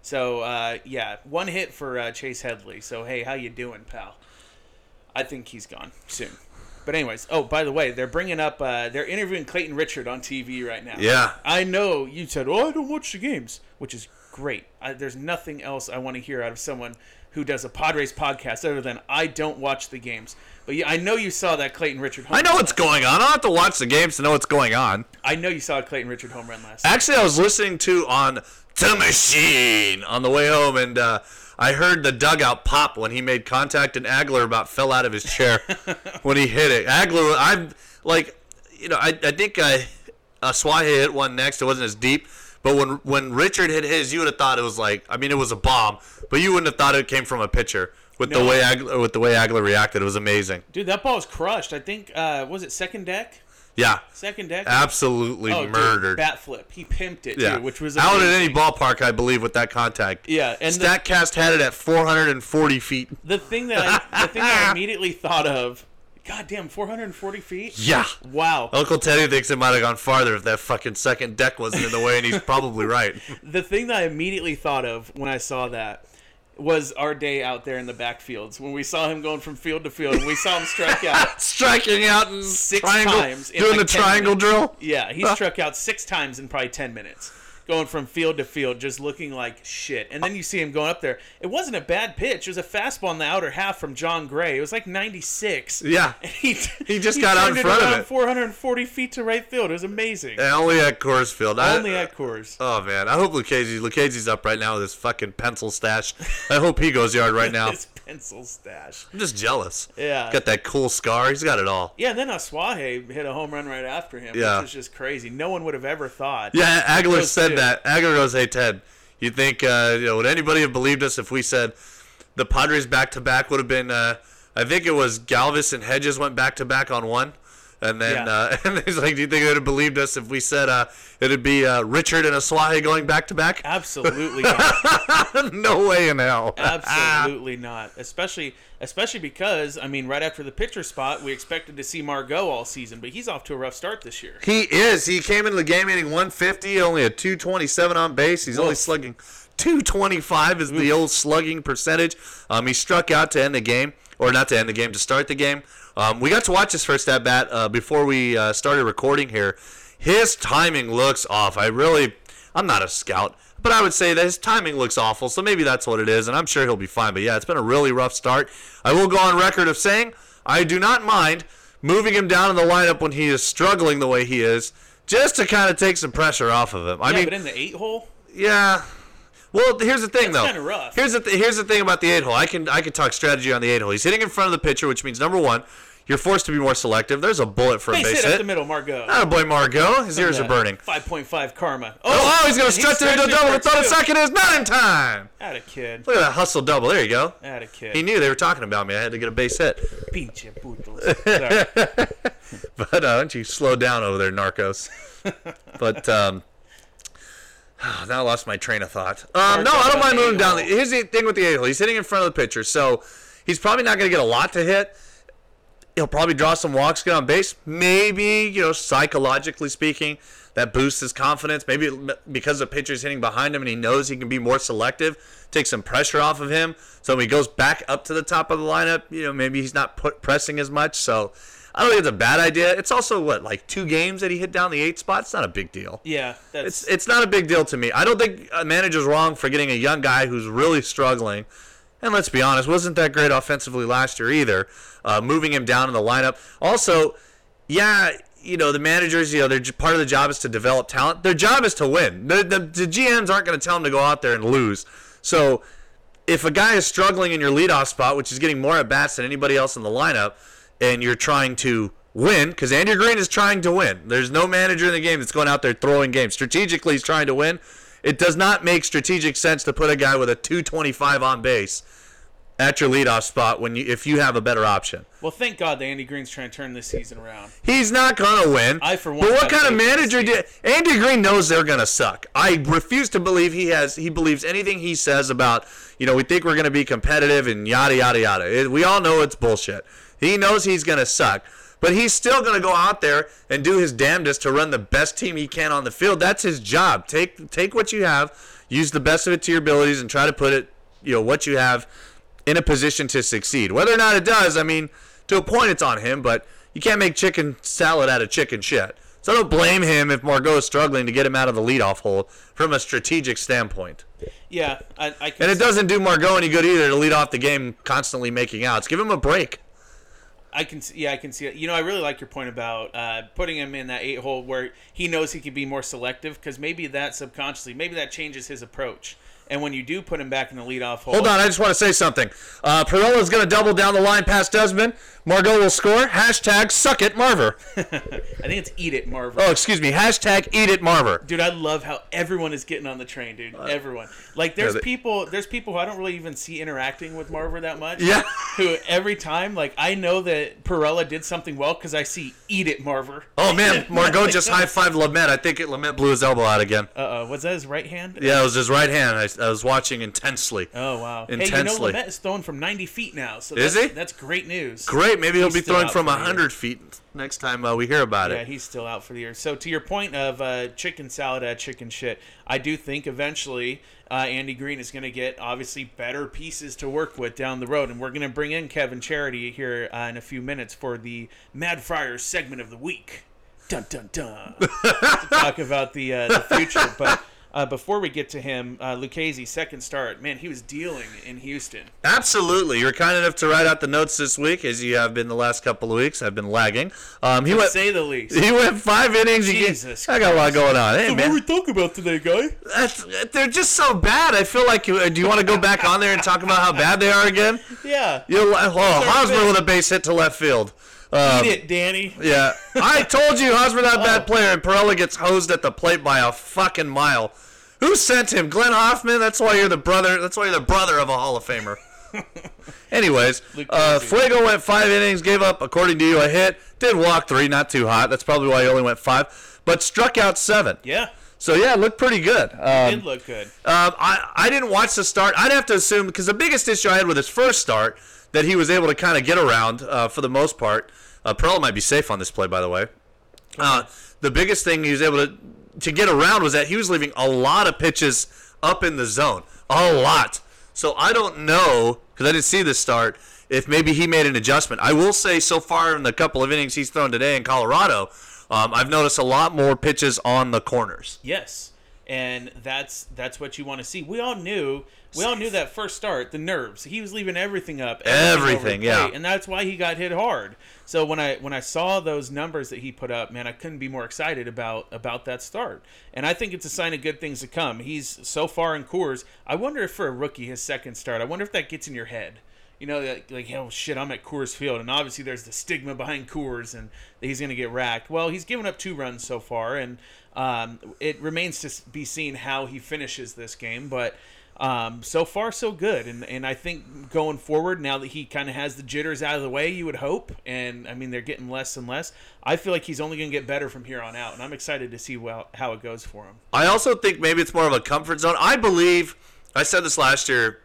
So uh, yeah, one hit for uh, Chase Headley. So hey, how you doing, pal? I think he's gone soon. But anyways, oh by the way, they're bringing up uh, they're interviewing Clayton Richard on TV right now. Yeah. I know you said, "Oh, I don't watch the games," which is great. I, there's nothing else I want to hear out of someone who does a Padres podcast other than I don't watch the games. But yeah, I know you saw that Clayton Richard. Home I know what's going on. I don't have to watch the games to know what's going on. I know you saw a Clayton Richard home run last. Actually, I was listening to on the machine on the way home, and uh, I heard the dugout pop when he made contact, and Agler about fell out of his chair when he hit it. Agler, I'm like, you know, I, I think uh, uh, Swahe hit one next. It wasn't as deep, but when when Richard hit his, you would have thought it was like, I mean, it was a bomb, but you wouldn't have thought it came from a pitcher. With the way Agler, with the way Agler reacted, it was amazing. Dude, that ball was crushed. I think uh, was it second deck? Yeah, Second deck. absolutely oh, dude, bat flip. He pimped it yeah, too, which was out at amazing. any ballpark, I believe, with that contact. Yeah, and the, Statcast had it at 440 feet. the thing that I, the thing I immediately thought of, goddamn, 440 feet. Yeah. Wow. Uncle Teddy thinks it might have gone farther if that fucking second deck wasn't in the way, and he's probably right. The thing that I immediately thought of when I saw that was our day out there in the backfields when we saw him going from field to field and we saw him strike out. Striking out in Six times in doing like the triangle minutes. drill. Yeah, he struck out six times in probably 10 minutes. Going from field to field, just looking like shit. And then you see him going up there. It wasn't a bad pitch. It was a fastball in the outer half from Jon Gray. It was like 96. Yeah. And he, He just got out in front of it. 440 feet to right field. It was amazing. And only at Coors Field. I- Only at Coors. Oh man, I hope Lucchesi Lucchesi's up right now with his fucking pencil stash. I hope he goes yard right now. Pencil stash. I'm just jealous. Yeah. Got that cool scar. He's got it all. Yeah, and then Asuaje hit a home run right after him, Yeah. which is just crazy. No one would have ever thought. Yeah, Agler said two. that. Agler goes, "Hey Ted, you think uh, you know would anybody have believed us if we said the Padres back to back would have been? Uh, I think it was Galvis and Hedges went back to back on one." And then, Yeah. uh, and he's like, "Do you think they would have believed us if we said uh, it'd be uh, Richard and Asuaje going back to back?" Absolutely not. no way in hell. Absolutely not. Especially especially because I mean, right after the pitcher spot, we expected to see Margot all season, but he's off to a rough start this year. He is. He came into the game hitting 150, only a 227 on base. He's only slugging 225 is the old slugging percentage. Um, he struck out to end the game, or not to end the game, to start the game. Um, we got to watch his first at bat uh, before we uh, started recording here. His timing looks off. I really, I'm not a scout, but I would say that his timing looks awful. So maybe that's what it is, and I'm sure he'll be fine. But yeah, it's been a really rough start. I will go on record of saying I do not mind moving him down in the lineup when he is struggling the way he is, just to kind of take some pressure off of him. I yeah, mean, but in the eight hole, yeah. Well, here's the thing, That's though. Here's the th- here's the thing about the eight hole. I can I can talk strategy on the eight hole. He's hitting in front of the pitcher, which means number one, you're forced to be more selective. There's a bullet for a base base hit up the middle, Margot. Not a boy, Margot. His ears are burning. Five point five karma. Oh, oh, he's gonna stretch it into a double. The to two. second is not in time. At a kid. Look at that hustle double. There you go. At a kid. He knew they were talking about me. I had to get a base hit. Pinche putos. But uh, don't you slow down over there, Narcos. but um, now I lost my train of thought. Um, no, I don't mind moving down. Here's the thing with the hole. He's hitting in front of the pitcher, so he's probably not going to get a lot to hit. He'll probably draw some walks, get on base. Maybe you know, psychologically speaking, that boosts his confidence. Maybe because the pitcher's hitting behind him and he knows he can be more selective, take some pressure off of him. So when he goes back up to the top of the lineup, you know, maybe he's not put, pressing as much. So I don't think it's a bad idea. It's also what like two games that he hit down the eight spot. It's not a big deal. yeah, that's It's it's not a big deal to me. I don't think a manager's wrong for getting a young guy who's really struggling. And let's be honest, wasn't that great offensively last year either. Uh, moving him down in the lineup. Also, yeah, you know the managers, you know, their part of the job is to develop talent. Their job is to win. The, the, the GMs aren't going to tell them to go out there and lose. So if a guy is struggling in your leadoff spot, which is getting more at bats than anybody else in the lineup, and you're trying to win, because Andrew Green is trying to win. There's no manager in the game that's going out there throwing games. Strategically, he's trying to win. It does not make strategic sense to put a guy with a 225 on base at your leadoff spot when you if you have a better option. well. Thank God that Andy Green's trying to turn this season around. He's not gonna win. I, for one, But what kind of faith in this manager did Andy Green knows they're gonna suck? I refuse to believe he has. He believes anything he says about you know we think we're gonna be competitive and yada yada yada. It- we all know it's bullshit. He knows he's gonna suck. But he's still going to go out there and do his damnedest to run the best team he can on the field. That's his job. Take take what you have, use the best of it to your abilities, and try to put it, you know, what you have in a position to succeed. Whether or not it does, I mean, to a point it's on him, but you can't make chicken salad out of chicken shit. So I don't blame him if Margot is struggling to get him out of the leadoff hole from a strategic standpoint. Yeah, I, I can And it doesn't do Margot any good either to lead off the game constantly making outs. Give him a break. I can see, yeah, I can see it. You know, I really like your point about uh, putting him in that eight hole where he knows he can be more selective because maybe that subconsciously, maybe that changes his approach. And when you do put him back in the leadoff hole, Hold on, I just want to say something. Uh, Pirela's going to double down the line past Desmond. Margot will score. Hashtag suck it, Marver. I think it's eat it, Marvel. Oh, excuse me. Hashtag eat it, Marver. Dude, I love how everyone is getting on the train, dude. Everyone. Like, there's they- people, there's people who I don't really even see interacting with Marver that much. Yeah. Who every time, like, I know that Perella did something well because I see eat it, Marver. Oh, man. Margot just high fived Lamet. I think it, Lamet blew his elbow out again. Uh oh, was that his right hand? Yeah, it was his right hand. I, I was watching intensely. Oh wow! Hey, you know Intensely. Is throwing from 90 feet now, so Is that's, he? That's great news. Great. Maybe he'll be throwing from for the year. 100 feet next time uh, we hear about Yeah, it. Yeah, he's still out for the year. So to your point of uh, chicken salad at chicken shit, I do think eventually uh, Andy Green is going to get obviously better pieces to work with down the road, and we're going to bring in Kevin Charity here uh, in a few minutes for the Mad Friars segment of the week. Dun dun dun. to talk about the uh, the future, but uh, before we get to him, uh, Lucchesi, second start, man, he was dealing in Houston. Absolutely. You're kind enough to write out the notes this week, as you have been the last couple of weeks. I've been lagging. Um, he To went. say the least. He went five innings. He- Jesus I got a lot going on. Hey, man. What are we talking about today, guy? That's, they're just so bad. I feel like. you- Do you want to go back on there and talk about how bad they are again? Yeah. You oh, Hosmer with a base hit to left field. Um, Eat it, Danny. yeah, I told you Hosmer not a bad player, and Pirela gets hosed at the plate by a fucking mile. Who sent him? Glenn Hoffman. That's why you're the brother. That's why you're the brother of a Hall of Famer. Anyways, uh, Fuego went five innings, gave up, according to you, a hit. Did walk three, not too hot. That's probably why he only went five, but struck out seven. Yeah, So yeah, it looked pretty good. Um, did look good. um, I, I didn't watch the start. I'd have to assume because the biggest issue I had with his first start that he was able to kind of get around uh, for the most part. Uh, Pirela might be safe on this play, by the way. Uh, the biggest thing he was able to to get around was that he was leaving a lot of pitches up in the zone, a lot. So I don't know because I didn't see this start if maybe he made an adjustment. I will say so far in the couple of innings he's thrown today in Colorado, um, I've noticed a lot more pitches on the corners. Yes, and that's that's what you want to see. We all knew. We all knew that first start, the nerves. He was leaving everything up. over Everything, yeah. and that's why he got hit hard. So when I when I saw those numbers that he put up, man, I couldn't be more excited about about that start. And I think it's a sign of good things to come. He's so far in Coors. I wonder if for a rookie, his second start, I wonder if that gets in your head. You know, that like, oh shit, I'm at Coors Field, and obviously there's the stigma behind Coors, and that he's going to get racked. Well, he's given up two runs so far, and um, it remains to be seen how he finishes this game. But um, so far, so good, and and I think going forward, now that he kind of has the jitters out of the way, you would hope, and I mean they're getting less and less. I feel like he's only going to get better from here on out, and I'm excited to see well, how it goes for him. I also think maybe it's more of a comfort zone. I believe I said this last year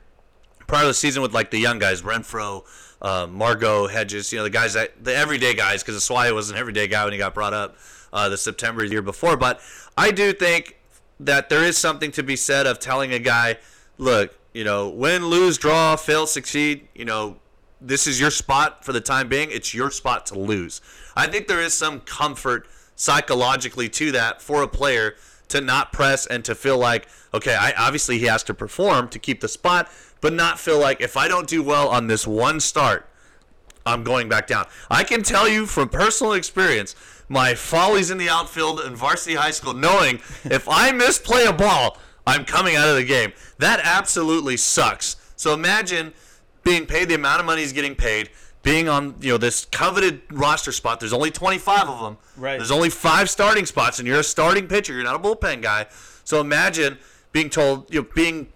prior to the season with like the young guys, Renfroe, uh, Margot, Hedges, you know, the guys that the everyday guys, because Asuaje was an everyday guy when he got brought up uh, the September year before. But I do think that there is something to be said of telling a guy, look, you know, win, lose, draw, fail, succeed, you know, this is your spot for the time being. It's your spot to lose. I think there is some comfort psychologically to that for a player to not press and to feel like, okay, I obviously he has to perform to keep the spot, but not feel like if I don't do well on this one start, I'm going back down. I can tell you from personal experience, my follies in the outfield in varsity high school, knowing if I misplay a ball, I'm coming out of the game. That absolutely sucks. So imagine being paid the amount of money he's getting paid, being on you know this coveted roster spot. There's only 25 of them. Right. There's only five starting spots, and you're a starting pitcher. You're not a bullpen guy. So imagine being told, you know, being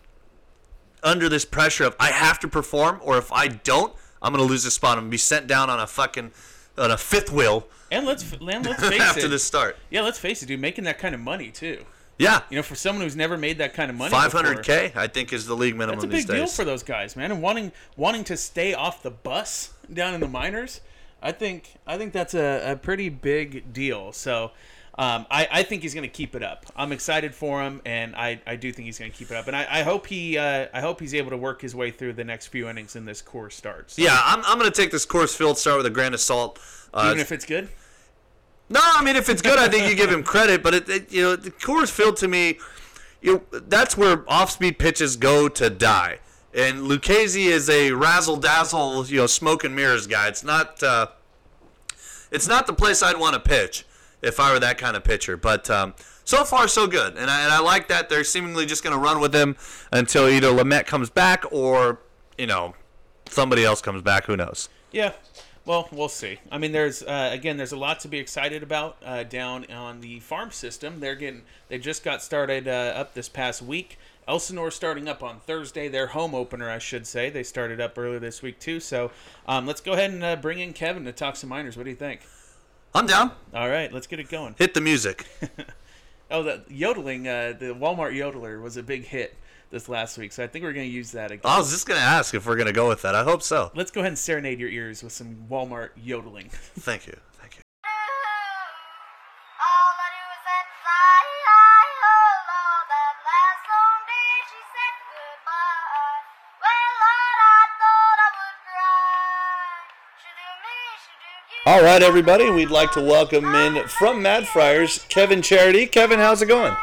under this pressure of I have to perform, or if I don't, I'm gonna lose this spot. I'm gonna be sent down on a fucking on a fifth wheel And let's and let's face after it. this start. Yeah, let's face it, dude. Making that kind of money too. Yeah, You know, for someone who's never made that kind of money, before, 500k I think is the league minimum That's a big deal days. for those guys, man. And wanting wanting to stay off the bus down in the minors, I think I think that's a, a pretty big deal. So um, I, I think he's going to keep it up. I'm excited for him, and I, I do think he's going to keep it up. And I, I hope he uh, I hope he's able to work his way through the next few innings in this Coors start. So yeah, I'm, I'm gonna take this Coors Field start with a grain of salt. Uh, even if it's good, No, I mean if it's good, I think you give him credit. But it, it you know, the Coors Field to me, you know, that's where off-speed pitches go to die. And Lucchesi is a razzle dazzle, you know, smoke and mirrors guy. It's not, uh, it's not the place I'd want to pitch if I were that kind of pitcher. But um, so far, so good, and I, and I like that they're seemingly just going to run with him until either Lamet comes back or you know somebody else comes back. Who knows? Yeah. Well, we'll see. I mean, there's uh, again, there's a lot to be excited about uh, down on the farm system. They're getting, they just got started uh, up this past week. Elsinore starting up on Thursday, their home opener, I should say. They started up earlier this week too. So um, let's go ahead and uh, bring in Kevin to talk some minors. What do you think? I'm down. All right, let's get it going. Hit the music. Oh, the yodeling, uh, the Walmart yodeler was a big hit this last week, so I think we're going to use that again. I was just gonna ask if we're gonna go with that. I hope so. Let's go ahead and serenade your ears with some Walmart yodeling. Thank you. Thank you. All I do is set fly, Lord, that last long day she said goodbye. Well, Lord, I thought I would cry. She do me, she do you. All right, everybody. We'd like to welcome in from Mad Friars, Kevin Charity. Kevin, how's it going?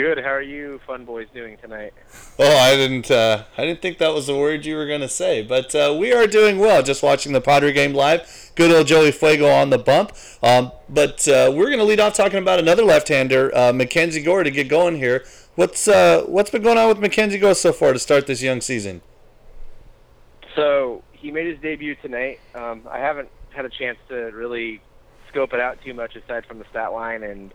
Good. How are you, fun boys, doing tonight? Oh, I didn't. Uh, I didn't think that was the word you were gonna say, but uh, we are doing well. Just watching the Padre game live. Good old Joey Fuego on the bump. Um, but uh, we're gonna lead off talking about another left-hander, uh, Mackenzie Gore, to get going here. What's uh, what's been going on with Mackenzie Gore so far to start this young season? So he made his debut tonight. Um, I haven't had a chance to really scope it out too much aside from the stat line and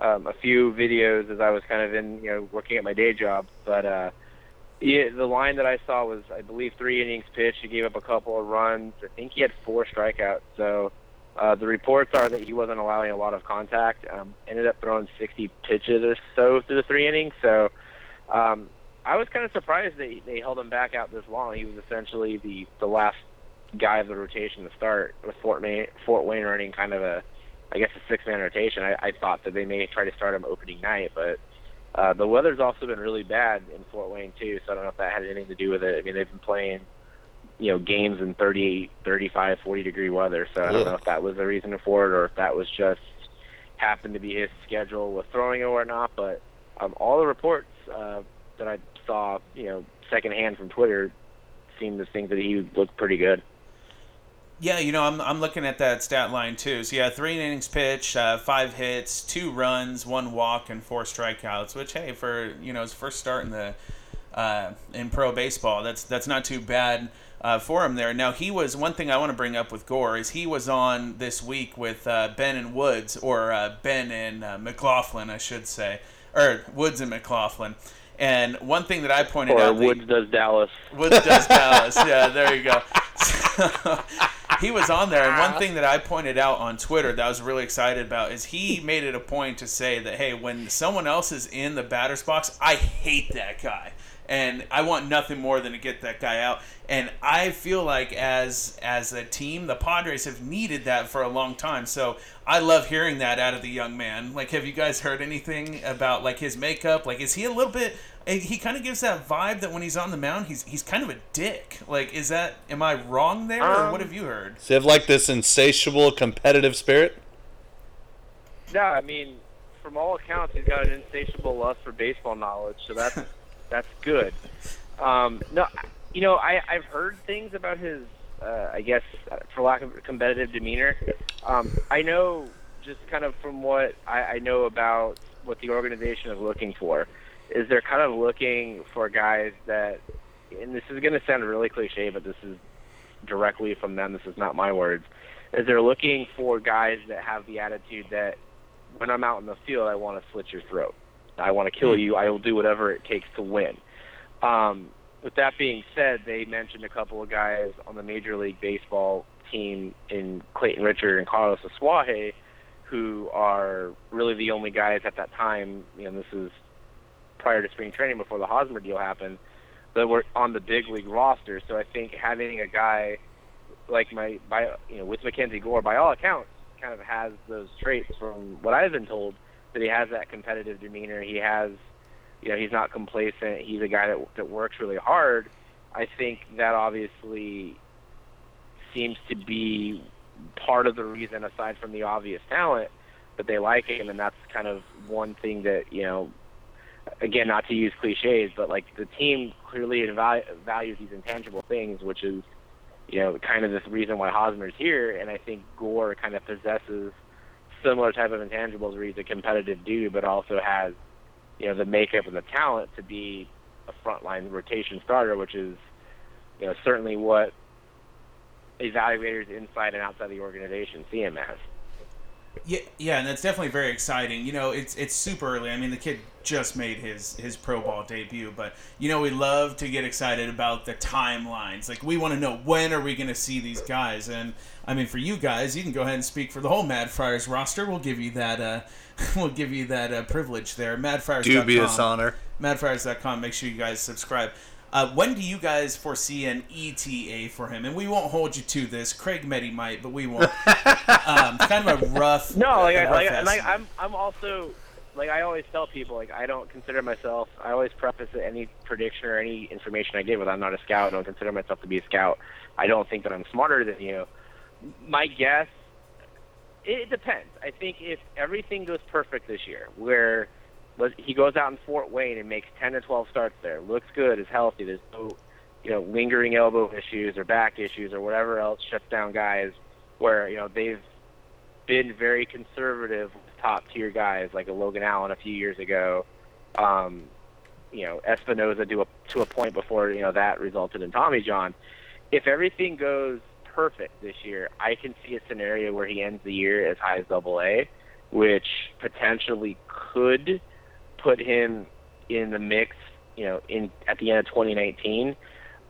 um, a few videos as I was kind of in, you know, working at my day job. But uh, he, the line that I saw was, I believe, three innings pitched. He gave up a couple of runs. I think he had four strikeouts. So uh, the reports are that he wasn't allowing a lot of contact. Um, ended up throwing 60 pitches or so through the three innings. So um, I was kind of surprised they they held him back out this long. He was essentially the the last guy of the rotation to start with Fort Wayne Fort Wayne running kind of a I guess a six man rotation. I, I thought that they may try to start him opening night, but uh, the weather's also been really bad in Fort Wayne too. So I don't know if that had anything to do with it. I mean they've been playing you know games in 38, 35, 40 degree weather. So I don't know if that was the reason for it or if that was just happened to be his schedule with throwing or whatnot. But um, all the reports uh, that I saw, you know, secondhand from Twitter, seemed to think that he looked pretty good. Yeah, you know, I'm, I'm looking at that stat line too. So, yeah, three innings pitched, uh, five hits, two runs, one walk, and four strikeouts. Which, hey, for you know his first start in the uh, in pro baseball, that's that's not too bad uh, for him there. Now, he was one thing I want to bring up with Gore is he was on this week with uh, Ben and Woods, or uh, Ben and uh, McLaughlin, I should say, or Woods and McLaughlin. And one thing that I pointed Or out, that- Woods does Dallas. Woods does Dallas. Yeah, there you go. So, he was on there, and one thing that I pointed out on Twitter that I was really excited about is he made it a point to say that hey, when someone else is in the batter's box, I hate that guy, and I want nothing more than to get that guy out. And I feel like as as a team, the Padres have needed that for a long time. So I love hearing that out of the young man. Like, have you guys heard anything about like his makeup? Like, is he a little bit? And He kind of gives that vibe that when he's on the mound, he's he's kind of a dick. Like, is that am I wrong there, or what Um, have you heard? Does he have like this insatiable competitive spirit? No, I mean, from all accounts, he's got an insatiable lust for baseball knowledge, so that's that's good. Um, no, you know, I I've heard things about his, uh, I guess, uh, for lack of competitive demeanor. Um, I know just kind of from what I, I know about what the organization is looking for, is they're kind of looking for guys that, and this is going to sound really cliche, but this is directly from them. This is not my words. Is they're looking for guys that have the attitude that when I'm out in the field, I want to slit your throat. I want to kill you. I will do whatever it takes to win. Um, with that being said, they mentioned a couple of guys on the Major League Baseball team in Clayton Richard and Carlos Asuaje, who are really the only guys at that time. You know, this is prior to spring training before the Hosmer deal happened that were on the big league roster. So I think having a guy like my by you know with Mackenzie Gore, by all accounts, kind of has those traits from what I've been told that he has that competitive demeanor. He has, you know, he's not complacent. He's a guy that that works really hard. I think that obviously seems to be part of the reason, aside from the obvious talent, that they like him, and that's kind of one thing that you know again, not to use cliches, but like the team clearly val- values these intangible things, which is, you know, kind of the reason why Hosmer's here. And I think Gore kind of possesses similar type of intangibles where he's a competitive dude, but also has, you know, the makeup and the talent to be a frontline rotation starter, which is, you know, certainly what evaluators inside and outside the organization see him as. Yeah, yeah, and that's definitely very exciting. You know, it's it's super early. I mean, the kid just made his his pro ball debut, but you know, we love to get excited about the timelines. Like, we want to know when are we going to see these guys? And I mean, for you guys, you can go ahead and speak for the whole Mad Friars roster. We'll give you that. Uh, we'll give you that uh, privilege there. Madfriars. Dubious honor. Madfriars.com. Make sure you guys subscribe. Uh, when do you guys foresee an ETA for him? And we won't hold you to this. Craig Meddy might, but we won't. um, kind of a rough. No, like, a I, rough like, and like. I'm, I'm also, like I always tell people, like I don't consider myself. I always preface any prediction or any information I give with I'm not a scout. I don't consider myself to be a scout. I don't think that I'm smarter than you. My guess, it depends. I think if everything goes perfect this year, where let- he goes out in Fort Wayne and makes 10 to 12 starts there. Looks good, is healthy. There's no, you know, lingering elbow issues or back issues or whatever else shuts down guys where, you know, they've been very conservative with top tier guys like a Logan Allen a few years ago. Um, you know, Espinoza to a, to a point before, you know, that resulted in Tommy John. If everything goes perfect this year, I can see a scenario where he ends the year as high as double A, which potentially could put him in the mix, you know, in at the end of 2019.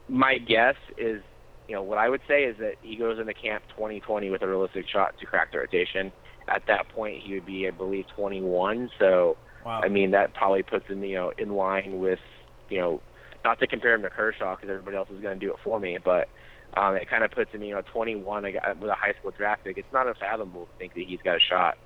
My guess is, you know, what I would say is that he goes into camp 2020 with a realistic shot to crack the rotation. At that point, he would be, I believe, 21. So, Wow. I mean, that probably puts him, you know, in line with, you know, not to compare him to Kershaw because everybody else is going to do it for me, but um, it kind of puts him, you know, 21 a guy- with a high school draft pick. It's not unfathomable to think that he's got a shot.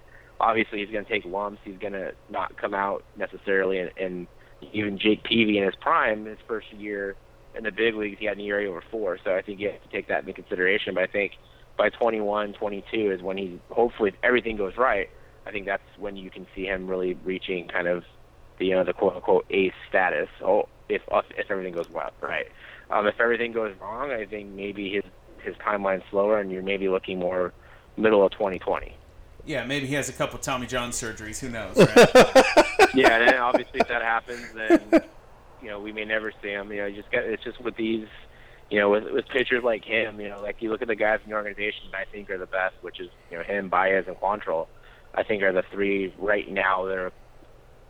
Obviously, he's going to take lumps. He's going to not come out necessarily, and, and even Jake Peavy in his prime, his first year in the big leagues, he had an ERA over four. So I think you have to take that into consideration. But I think by 21, 22 is when he, hopefully, if everything goes right, I think that's when you can see him really reaching kind of the you know the quote unquote ace status. Oh, if if everything goes well, right? Um, if everything goes wrong, I think maybe his his timeline's slower, and you're maybe looking more middle of 2020. Yeah, maybe he has a couple Tommy John surgeries. Who knows? Right? yeah, and obviously if that happens, then you know we may never see him. You know, you just get it's just with these, you know, with with pitchers like him. You know, like you look at the guys in the organization that I think are the best, which is you know him, Baez, and Quantrill. I think are the three right now that are,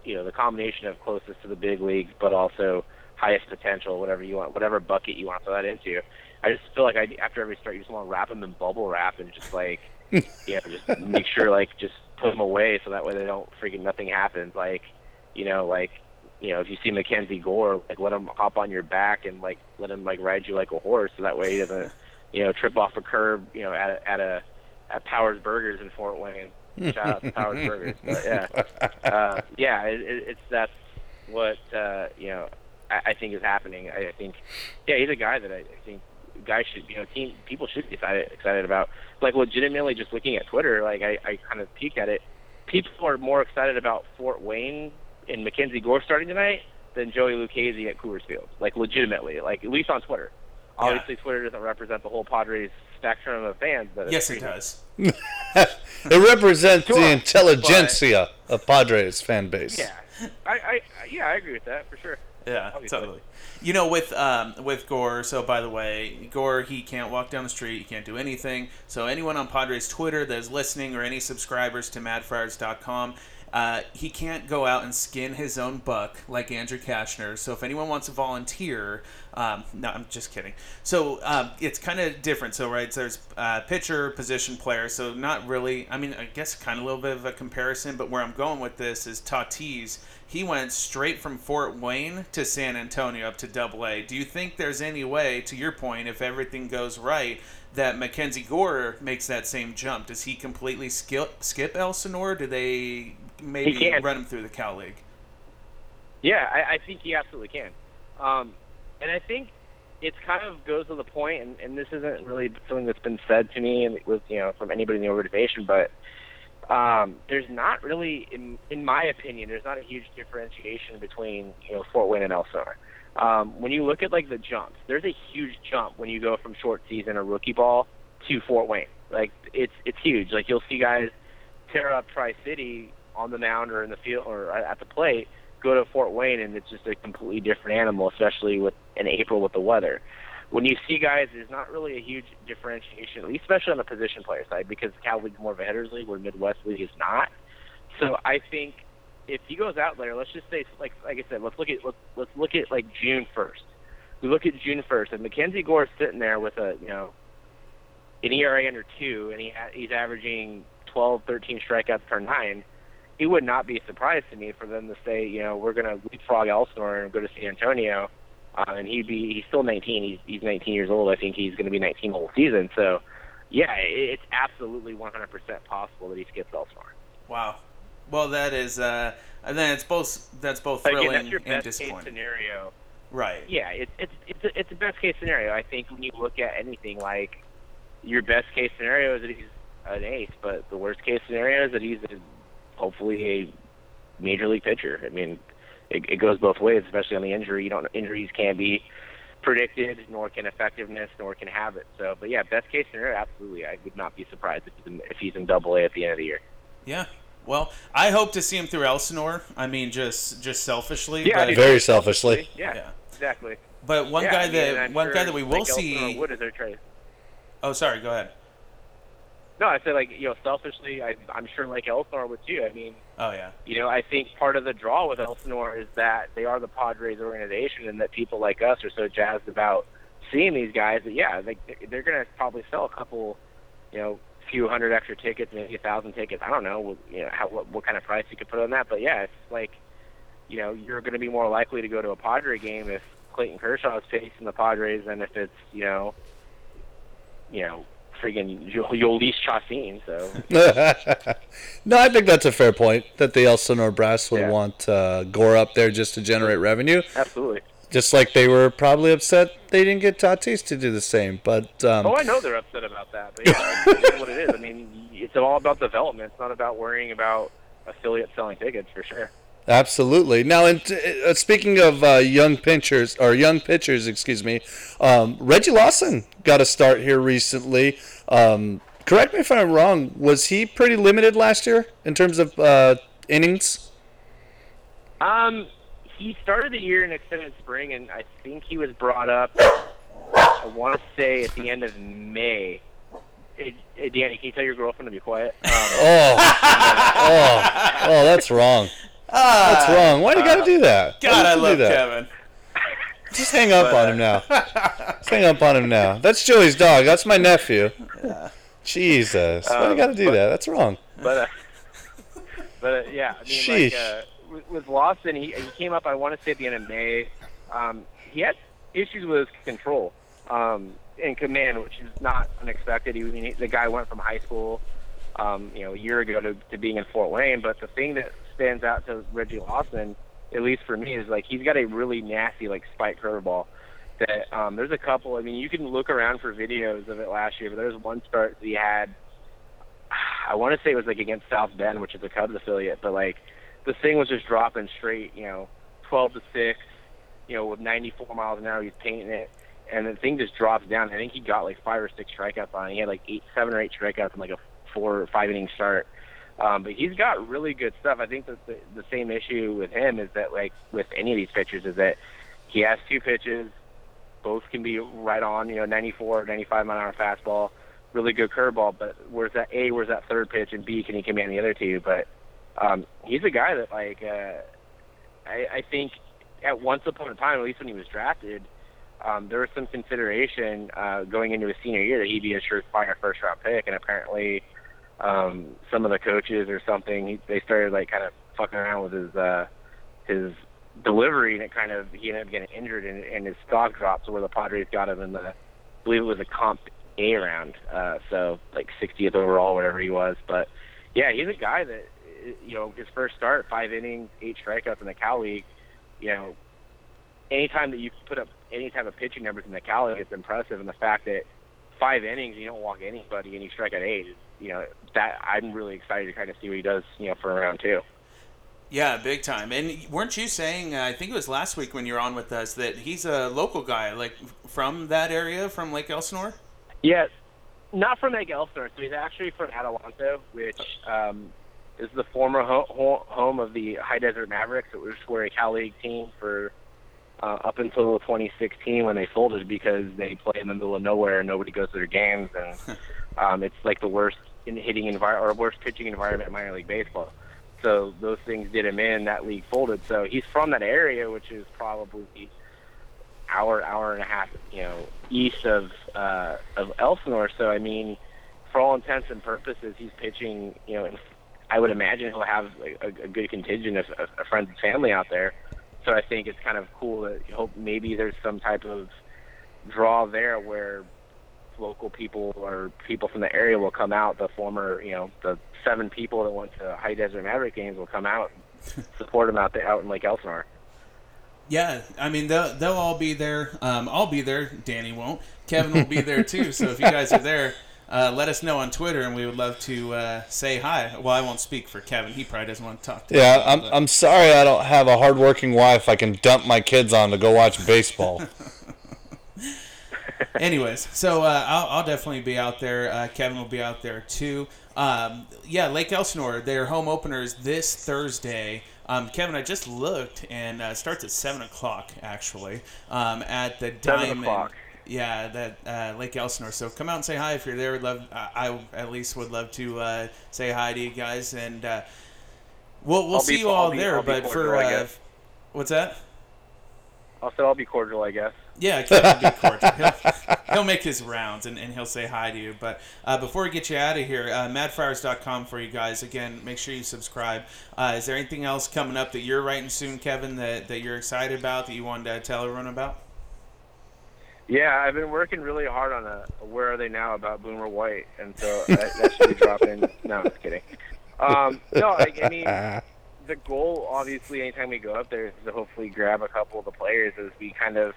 you know, the combination of closest to the big leagues, but also highest potential, whatever you want, whatever bucket you want to throw that into. I just feel like I after every start, you just want to wrap them in bubble wrap and just like, you know, just make sure like just put them away so that way they don't freaking nothing happens. Like, you know, like, you know, if you see Mackenzie Gore, like let him hop on your back and like let him like ride you like a horse, so that way he doesn't, you know, trip off a curb, you know, at a, at a at Powers Burgers in Fort Wayne. Shout out to Powers Burgers. But yeah, uh, yeah, it, it, it's that's what uh, you know. I, I think is happening. I, I think, yeah, he's a guy that I, I think guys should, you know, team people should be excited, excited about. Like legitimately, just looking at Twitter, like I, I kind of peek at it. People are more excited about Fort Wayne and Mackenzie Gore starting tonight than Joey Lucchesi at Coors Field. Like legitimately, like at least on Twitter. Obviously, Twitter doesn't represent the whole Padres spectrum of fans, but yes, it does. It represents Sure, the intelligentsia of Padres fan base. Yeah, I, I, yeah, I agree with that for sure. Yeah, Obviously. totally. You know, with um, with Gore. So, by the way, Gore he can't walk down the street. He can't do anything. So, anyone on Padres Twitter that is listening, or any subscribers to MadFriars.com, uh, he can't go out and skin his own buck like Andrew Cashner. So, if anyone wants to volunteer, um, no, I'm just kidding. So, um, it's kind of different. So, right, so there's uh, pitcher, position player. So, not really. I mean, I guess kind of a little bit of a comparison. But where I'm going with this is Tatis he went straight from Fort Wayne to San Antonio up to Double A. Do you think there's any way, to your point, if everything goes right, that Mackenzie Gore makes that same jump? Does he completely skip skip Elsinore? Do they maybe run him through the Cal League? Yeah, I, I think he absolutely can. Um, and I think it kind of goes to the point, and, and this isn't really something that's been said to me and with you know from anybody in the organization, but um, there's not really, in, in my opinion, there's not a huge differentiation between you know Fort Wayne and Elsinore. Um, when you look at like the jumps, there's a huge jump when you go from short season or rookie ball to Fort Wayne. Like it's it's huge. Like you'll see guys tear up Tri City on the mound or in the field or at the plate, go to Fort Wayne and it's just a completely different animal, especially with in April with the weather. When you see guys, there's not really a huge differentiation, especially on the position player side, because Cal League's more of a hitters league, where Midwest League is not. So I think if he goes out there, let's just say, like like I said, let's look at let's, let's look at like June first. We look at June first, and Mackenzie Gore's sitting there with a you know an ERA under two, and he ha- he's averaging 12, 13 strikeouts per nine. It would not be a surprise to me for them to say, you know, we're going to leapfrog Elsinore and go to San Antonio, uh, and he'd be he's still 19. He's he's 19 years old. I think he's going to be 19 the whole season. So, yeah, it, it's absolutely 100% possible that he skips all Elsinore. Wow. Well, that is. Uh, and then it's both. That's both thrilling Again, that's your and best case scenario. Right. Yeah, it's it's it's a, it's a best case scenario. I think when you look at anything like your best case scenario is that he's an ace, but the worst case scenario is that he's a, hopefully a major league pitcher. I mean, it, it goes both ways, especially on the injury. You don't injuries can't be predicted, nor can effectiveness, nor can habit. So, but yeah, best case scenario, absolutely. I would not be surprised if he's in, if he's in Double A at the end of the year. Yeah. Well, I hope to see him through Elsinore. I mean, just just selfishly. Yeah, but, mean, Very selfishly. Yeah, Yeah. exactly. but one Yeah, guy I mean, that and I'm one sure guy that we will like Elsinore see. Wood is their trade. Oh, sorry. Go ahead. No, I said like you know, selfishly, I, I'm sure like Elsinore would too. I mean, Oh yeah. you know, I think part of the draw with Elsinore is that they are the Padres organization, and that people like us are so jazzed about seeing these guys. That yeah, they, they're going to probably sell a couple, you know, few hundred extra tickets, maybe a thousand tickets. I don't know, you know, how what, what kind of price you could put on that. But yeah, it's like, you know, you're going to be more likely to go to a Padre game if Clayton Kershaw is facing the Padres than if it's you know, you know, friggin' Jhoulys Chacin. So no, I think that's a fair point that the Elsinore Brass would Yeah. want uh, Gore up there just to generate revenue. absolutely. Just like they were probably upset they didn't get Tatis to do the same. But um, Oh, I know they're upset about that, but yeah, what it is. I mean, it's all about development. It's not about worrying about affiliates selling tickets for sure. Absolutely. Now, in, uh, speaking of uh, young pitchers or young pitchers, excuse me, um, Reggie Lawson got a start here recently. Um, correct me if I'm wrong. Was he pretty limited last year in terms of uh, innings? Um, he started the year in extended spring, and I think he was brought up. I want to say at the end of May. Hey, hey, Danny, can you tell your girlfriend to be quiet? Um, Oh, oh, oh, that's wrong. That's wrong. Why do you got to do that? Why God, do I love that? Kevin. Just hang up on him now. Just hang up on him now. That's Joey's dog. That's my nephew. Jesus. Why do you got to do that? That's wrong. but uh, but uh, yeah, I mean, Sheesh. like uh, with, with Lawson, he he came up. I want to say at the end of May. Um, he had issues with his control um, and command, which is not unexpected. He, I mean, the guy went from high school, um, you know, a year ago to, to being in Fort Wayne. But the thing that stands out to Reggie Lawson, at least for me, is like he's got a really nasty like spike curveball. That um, there's a couple. I mean, you can look around for videos of it last year, but there's one start that he had I want to say it was like against South Bend, which is a Cubs affiliate, but like the thing was just dropping straight, you know, 12 to 6, you know, with 94 miles an hour, he's painting it, and the thing just drops down. I think he got like five or six strikeouts on it. He had like eight, seven or eight strikeouts in like a four or five inning start. Um, but he's got really good stuff. I think that the, the same issue with him is that like with any of these pitchers is that he has two pitches, both can be right on, you know, 94, 95 mile an hour fastball really good curveball, but where's that A, where's that third pitch, and B, can he command the other two? But um, he's a guy that like uh, I, I think at once upon a time, at least when he was drafted, um, there was some consideration uh, going into his senior year that he'd be a surefire first round pick, and apparently um, some of the coaches or something he, they started like kind of fucking around with his uh, his delivery, and it kind of he ended up getting injured, and, and his stock dropped to where the Padres got him in the I believe it was a comp A round, uh, so like 60th overall, whatever he was. But yeah, he's a guy that you know his first start, five innings, eight strikeouts in the Cal League. You know, anytime that you put up any type of pitching numbers in the Cal League, it's impressive. And the fact that five innings, you don't walk anybody, and you strike out eight, you know, that I'm really excited to kind of see what he does, you know, for round two. Yeah, big time. And weren't you saying? Uh, I think it was last week when you were on with us that he's a local guy, like from that area, from Lake Elsinore. Yeah, not from Lake Elsinore. So he's actually from Adelanto, which um, is the former ho- ho- home of the High Desert Mavericks. It was were a Cal League team for uh, up until 2016 when they folded because they play in the middle of nowhere and nobody goes to their games, and um, it's like the worst in hitting environment or worst pitching environment in minor league baseball. So those things did him in. That league folded. So he's from that area, which is probably hour, hour and a half, you know, east of uh, of Elsinore. So I mean, for all intents and purposes, he's pitching. You know, I would imagine he'll have a, a good contingent of, of, friends and family out there. So I think it's kind of cool that hope maybe there's some type of draw there where local people or people from the area will come out. The former, you know, the seven people that went to High Desert Maverick games will come out and support them out there out in Lake Elsinore. Yeah, I mean they'll they'll all be there. Um, I'll be there. Danny won't. Kevin will be there too. So if you guys are there, uh, let us know on Twitter, and we would love to uh, say hi. Well, I won't speak for Kevin; he probably doesn't want to talk to. Yeah, me, I'm, but- I'm sorry I don't have a hardworking wife I can dump my kids on to go watch baseball. Anyways, so uh, I'll, I'll definitely be out there. Uh, Kevin will be out there too. Um, yeah, Lake Elsinore, their home openers this Thursday. Um, Kevin, I just looked, and uh, it starts at seven o'clock actually um, at the Diamond. o'clock. Yeah, that uh, Lake Elsinore. So come out and say hi if you're there. Would love. I, I at least would love to uh, say hi to you guys, and uh, we'll we'll I'll see be- you all I'll there. Be but for uh, what's that? Also, I'll be cordial, I guess. Yeah, Kevin will be cordial. He'll, he'll make his rounds and, and he'll say hi to you. But uh, before we get you out of here, uh, madfriars.com for you guys. Again, make sure you subscribe. Uh, is there anything else coming up that you're writing soon, Kevin, that, that you're excited about, that you wanted to tell everyone about? Yeah, I've been working really hard on a Where Are They Now about Boomer White, and so that, that should be dropping. No, I'm just kidding. Um, no, I, I mean, the goal, obviously, anytime we go up there, is to hopefully grab a couple of the players as we kind of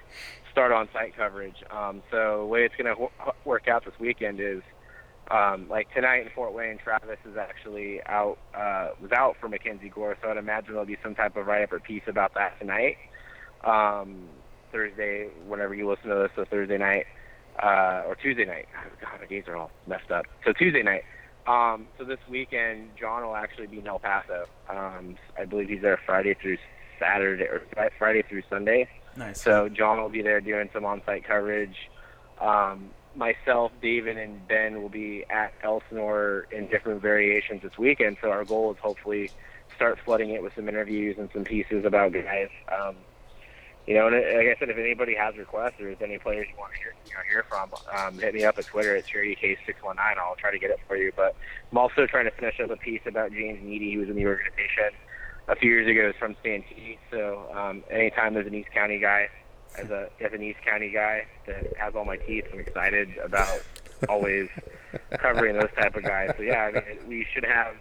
start on site coverage. Um, so the way it's going to work out this weekend is, um, like tonight in Fort Wayne, Travis is actually out, uh, was out for Mackenzie Gore, so I'd imagine there'll be some type of write-up or piece about that tonight. Um, Thursday, whenever you listen to this, so Thursday night uh, or Tuesday night. God, my days are all messed up. So Tuesday night. Um, so this weekend, John will actually be in El Paso. Um, I believe he's there Friday through Saturday or Friday through Sunday. Nice. So John will be there doing some on-site coverage. Um, myself, David, and Ben will be at Elsinore in different variations this weekend. So our goal is hopefully start flooding it with some interviews and some pieces about guys. Um, you know, and uh, like I said, if anybody has requests or there's any players you want to hear, you know, hear from, um, hit me up at Twitter at CharityCase619. I'll try to get it for you. But I'm also trying to finish up a piece about James Needy, who was in the organization a few years ago. He's from Santee. So um, anytime there's an East County guy, as a as an East County guy that has all my teeth, I'm excited about always covering those type of guys. So yeah, I mean, we should have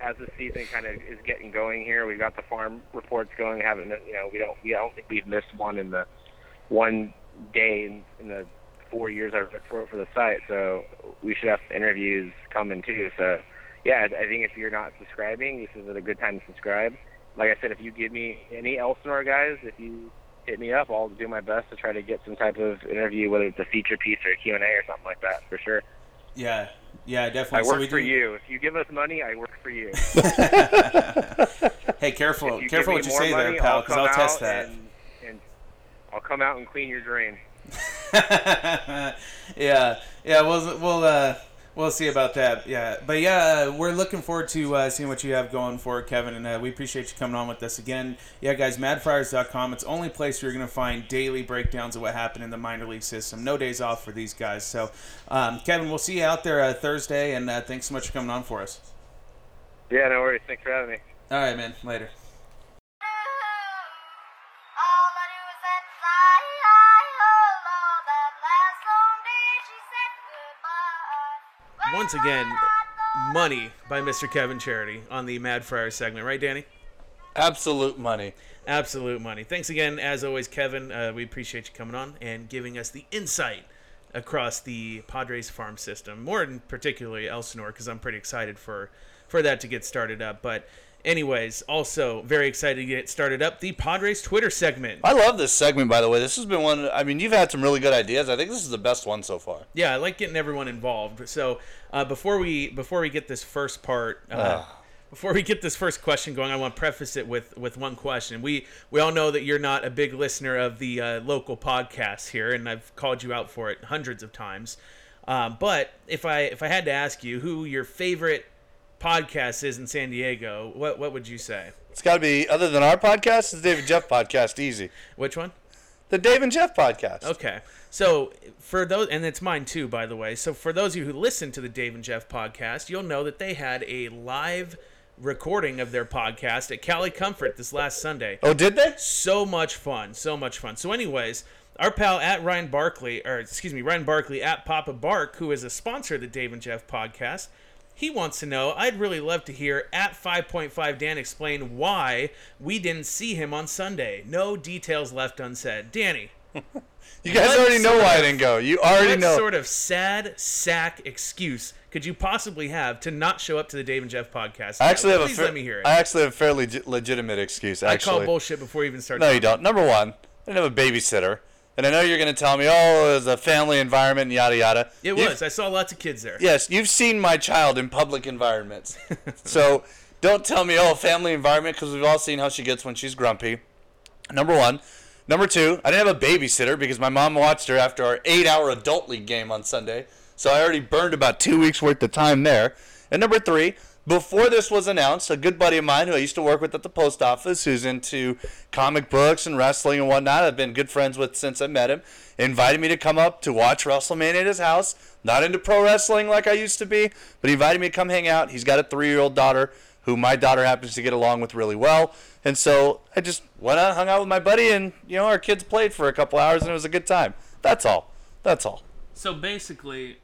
as the season kind of is getting going here. We've got the farm reports going. Haven't you know? We don't. We don't think we've missed one in the one day in, in the four years I've worked for the site. So we should have interviews coming too. So yeah, I think if you're not subscribing, this is a good time to subscribe. Like I said, if you give me any Elsinore guys, if you hit me up, I'll do my best to try to get some type of interview, whether it's a feature piece or Q and A or something like that, for sure. Yeah, yeah, I definitely. So work we for do- you. If you give us money, I work for you. Hey, careful, careful what you say money, there, pal, I'll because I'll test that. And, and I'll come out and clean your drain. yeah, yeah, we'll we'll uh, we'll see about that. Yeah, but yeah, uh, we're looking forward to uh, seeing what you have going for it, Kevin, and uh, we appreciate you coming on with us again. Yeah, guys, MadFriars.com. It's the only place you're gonna find daily breakdowns of what happened in the minor league system. No days off for these guys. So, um, Kevin, we'll see you out there uh, Thursday, and uh, thanks so much for coming on for us. Yeah, no worries. Thanks for having me. All right, man. Later. Once again, money by Mr. Kevin Charity on the Mad Friar segment, right, Danny? Absolute money. Absolute money. Thanks again, as always, Kevin. Uh, we appreciate you coming on and giving us the insight across the Padres farm system, more in particularly Elsinore, because I'm pretty excited for for that to get started up. But, anyways, also very excited to get started up the Padres Twitter segment. I love this segment, by the way. This has been one. I mean, you've had some really good ideas. I think this is the best one so far. Yeah, I like getting everyone involved. So uh, before we before we get this first part, uh, before we get this first question going, I want to preface it with with one question. We we all know that you're not a big listener of the uh, local podcasts here, and I've called you out for it hundreds of times. Um, but if I if I had to ask you who your favorite podcast is in San Diego, what what would you say? It's got to be other than our podcast. It's the Dave and Jeff podcast. Easy. Which one? The Dave and Jeff podcast. Okay. So for those, and it's mine too, by the way. So for those of you who listen to the Dave and Jeff podcast, you'll know that they had a live recording of their podcast at Cali Comfort this last Sunday. Oh, did they? So much fun, so much fun. So, anyways, our pal at Ryan Barkley, or excuse me, Ryan Barkley at Papa Bark, who is a sponsor of the Dave and Jeff podcast, he wants to know. I'd really love to hear at 5.5 Dan explain why we didn't see him on Sunday. No details left unsaid. Danny, You guys already know why I didn't go. You already know. what sort of sad sack excuse could you possibly have to not show up to the Dave and Jeff podcast? I actually have a Please let me hear it. I actually have a fairly legi- legitimate excuse. I call bullshit before you even start. No, you don't. Number one, I didn't have a babysitter, and I know you're going to tell me, oh, it was a family environment, and yada yada. It You've- was. I saw lots of kids there. Yes, you've seen my child in public environments, so don't tell me, oh, family environment, because we've all seen how she gets when she's grumpy. Number one. Number two, I didn't have a babysitter because my mom watched her after our eight-hour adult league game on Sunday, so I already burned about two weeks worth of time there. And number three, before this was announced, a good buddy of mine who I used to work with at the post office, who's into comic books and wrestling and whatnot, I've been good friends with since I met him, invited me to come up to watch WrestleMania at his house. Not into pro wrestling like I used to be, but he invited me to come hang out. He's got a three-year-old daughter who my daughter happens to get along with really well. And so I just went out, hung out with my buddy, and you know our kids played for a couple hours, and it was a good time. That's all. That's all. So basically,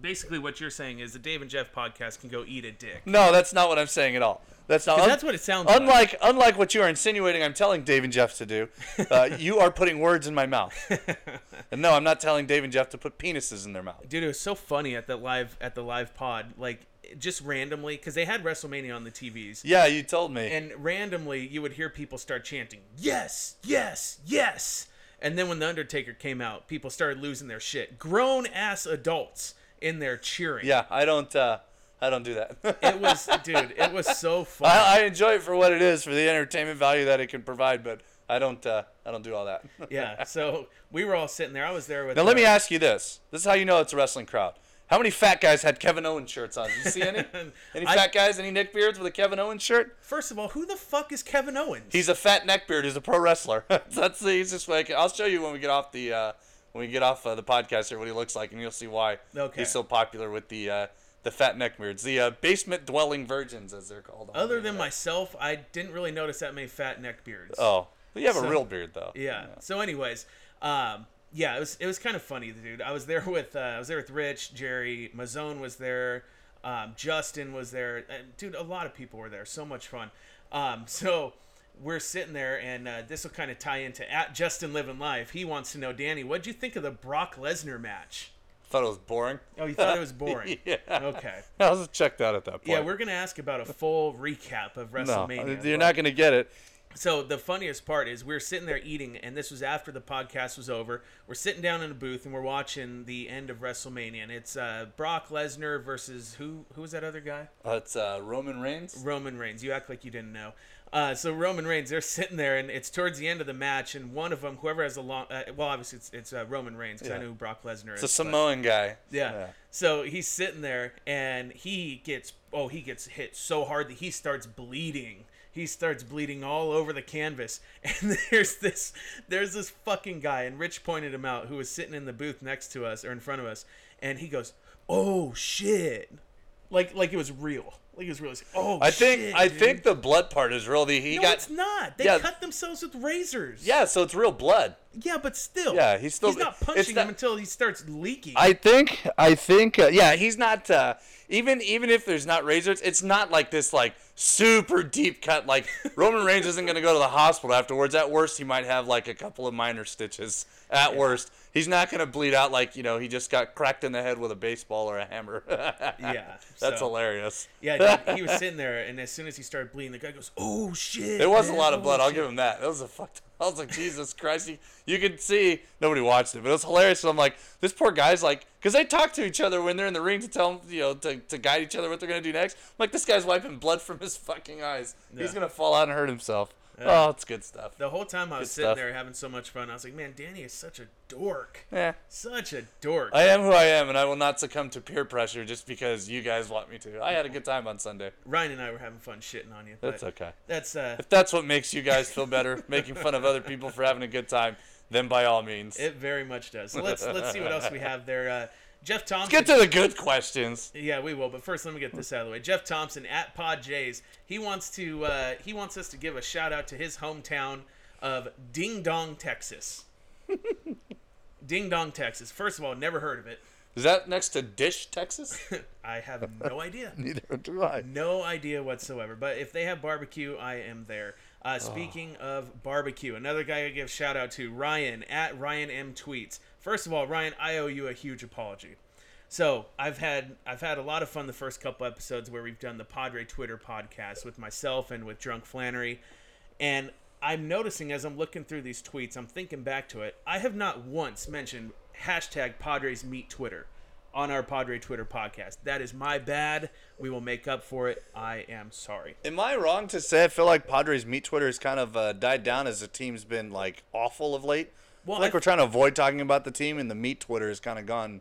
basically what you're saying is the Dave and Jeff podcast can go eat a dick. No, that's not what I'm saying at all. That's not. 'Cause that's what it sounds like. Unlike unlike what you are insinuating, I'm telling Dave and Jeff to do. Uh, you are putting words in my mouth. and no, I'm not telling Dave and Jeff to put penises in their mouth. Dude, it was so funny at the live at the live pod, like just randomly because they had WrestleMania on the TVs. Yeah, you told me. And randomly, you would hear people start chanting, "Yes, yes, yes!" And then when the Undertaker came out, people started losing their shit. Grown ass adults in there cheering. yeah, I don't. Uh, I don't do that. It was, dude. It was so fun. I, I enjoy it for what it is, for the entertainment value that it can provide, but I don't. Uh, I don't do all that. yeah. So we were all sitting there. I was there with. Now let me ask you this: This is how you know it's a wrestling crowd. How many fat guys had Kevin Owens shirts on? Did you see any? any I- fat guys? Any neckbeards with a Kevin Owens shirt? First of all, who the fuck is Kevin Owens? He's a fat neckbeard. He's a pro wrestler. That's the easiest way. I can, I'll show you when we get off the uh, when we get off uh, the podcast here what he looks like, and you'll see why Okay. he's so popular with the uh, the fat neckbeards, the uh, basement dwelling virgins, as they're called. Other the than myself, I didn't really notice that many fat neck beards. Oh, but you have a real beard though. Yeah. So, anyways, um, yeah, it was it was kind of funny, dude. I was there with uh, I was there with Rich, Jerry, Mazone was there, um, Justin was there, and dude, a lot of people were there. So much fun. Um, so we're sitting there, and uh, this will kind of tie into at Justin Living Life. He wants to know, Danny, what'd you think of the Brock Lesnar match? Thought it was boring. Oh, you thought it was boring? yeah. Okay. I was checked out at that point. Yeah, we're gonna ask about a full recap of WrestleMania. no, you're not gonna get it. So the funniest part is we are sitting there eating, and this was after the podcast was over. We're sitting down in a booth and we're watching the end of WrestleMania, and it's uh, Brock Lesnar versus who? Who was that other guy? Uh, it's uh, Roman Reigns. Roman Reigns. You act like you didn't know. Uh, so Roman Reigns, they're sitting there, and it's towards the end of the match, and one of them, whoever has the long, uh, well, obviously it's, it's uh, Roman Reigns because I Yeah. know who Brock Lesnar It's is. a but- Samoan guy. yeah. So he's sitting there and he gets oh he gets hit so hard that he starts bleeding. He starts bleeding all over the canvas. And there's this there's this fucking guy and Rich pointed him out who was sitting in the booth next to us or in front of us and he goes, "Oh shit." Like like it was real. Like it was real. Like, oh I think shit, I dude." think the blood part is real. The, he no, got it's not. They yeah. cut themselves with razors. yeah, so it's real blood. Yeah, but still. Yeah, he's still- He's not punching not- him until he starts leaking. I think I think uh, yeah, he's not uh, even even if there's not razors, it's not like this like super deep cut like Roman Reigns isn't going to go to the hospital afterwards. At worst, he might have like a couple of minor stitches. At worst, he's not going to bleed out like, you know, he just got cracked in the head with a baseball or a hammer. Yeah, That's so- hilarious. Yeah, dude, he was sitting there, and as soon as he started bleeding, the guy goes, "Oh shit!" It was a lot of blood. oh, I'll shit." give him that. That was a fucked. I was like, Jesus Christ! You, you could see nobody watched it, but it was hilarious. So I'm like, this poor guy's like, because they talk to each other when they're in the ring to tell them, you know, to, to guide each other what they're gonna do next. I'm like, this guy's wiping blood from his fucking eyes. He's gonna fall out and hurt himself. Oh, it's good stuff. The whole time I was Good sitting stuff. there having so much fun, I was like, "Man, Danny is such a dork, Yeah. such a dork." I am who I am, and I will not succumb to peer pressure just because you guys want me to. I had a good time on Sunday. Ryan and I were having fun shitting on you. That's okay. That's uh, If that's what makes you guys feel better, making fun of other people for having a good time, then by all means. it very much does. So let's let's see what else we have there. Uh, Jeff Thompson. Get to the good questions. Yeah, we will. But first, let me get this out of the way. Jeff Thompson at Pod Jays. He wants to. Uh, he wants us to give a shout out to his hometown of Ding Dong, Texas. Ding Dong, Texas. First of all, never heard of it. Is that next to Dish, Texas? I have no idea. Neither do I. No idea whatsoever. But if they have barbecue, I am there. Uh, speaking of barbecue, another guy I give shout out to Ryan at Ryan M tweets. First of all, Ryan, I owe you a huge apology. So I've had I've had a lot of fun the first couple episodes where we've done the Padre Twitter podcast with myself and with Drunk Flannery, and I'm noticing as I'm looking through these tweets, I'm thinking back to it. I have not once mentioned hashtag Padres Meet Twitter on our Padre Twitter podcast. That is my bad. We will make up for it. I am sorry. Am I wrong to say I feel like Padres meet Twitter has kind of uh, died down as the team's been like awful of late? Well, I feel like I- we're trying to avoid talking about the team, and the meet Twitter has kind of gone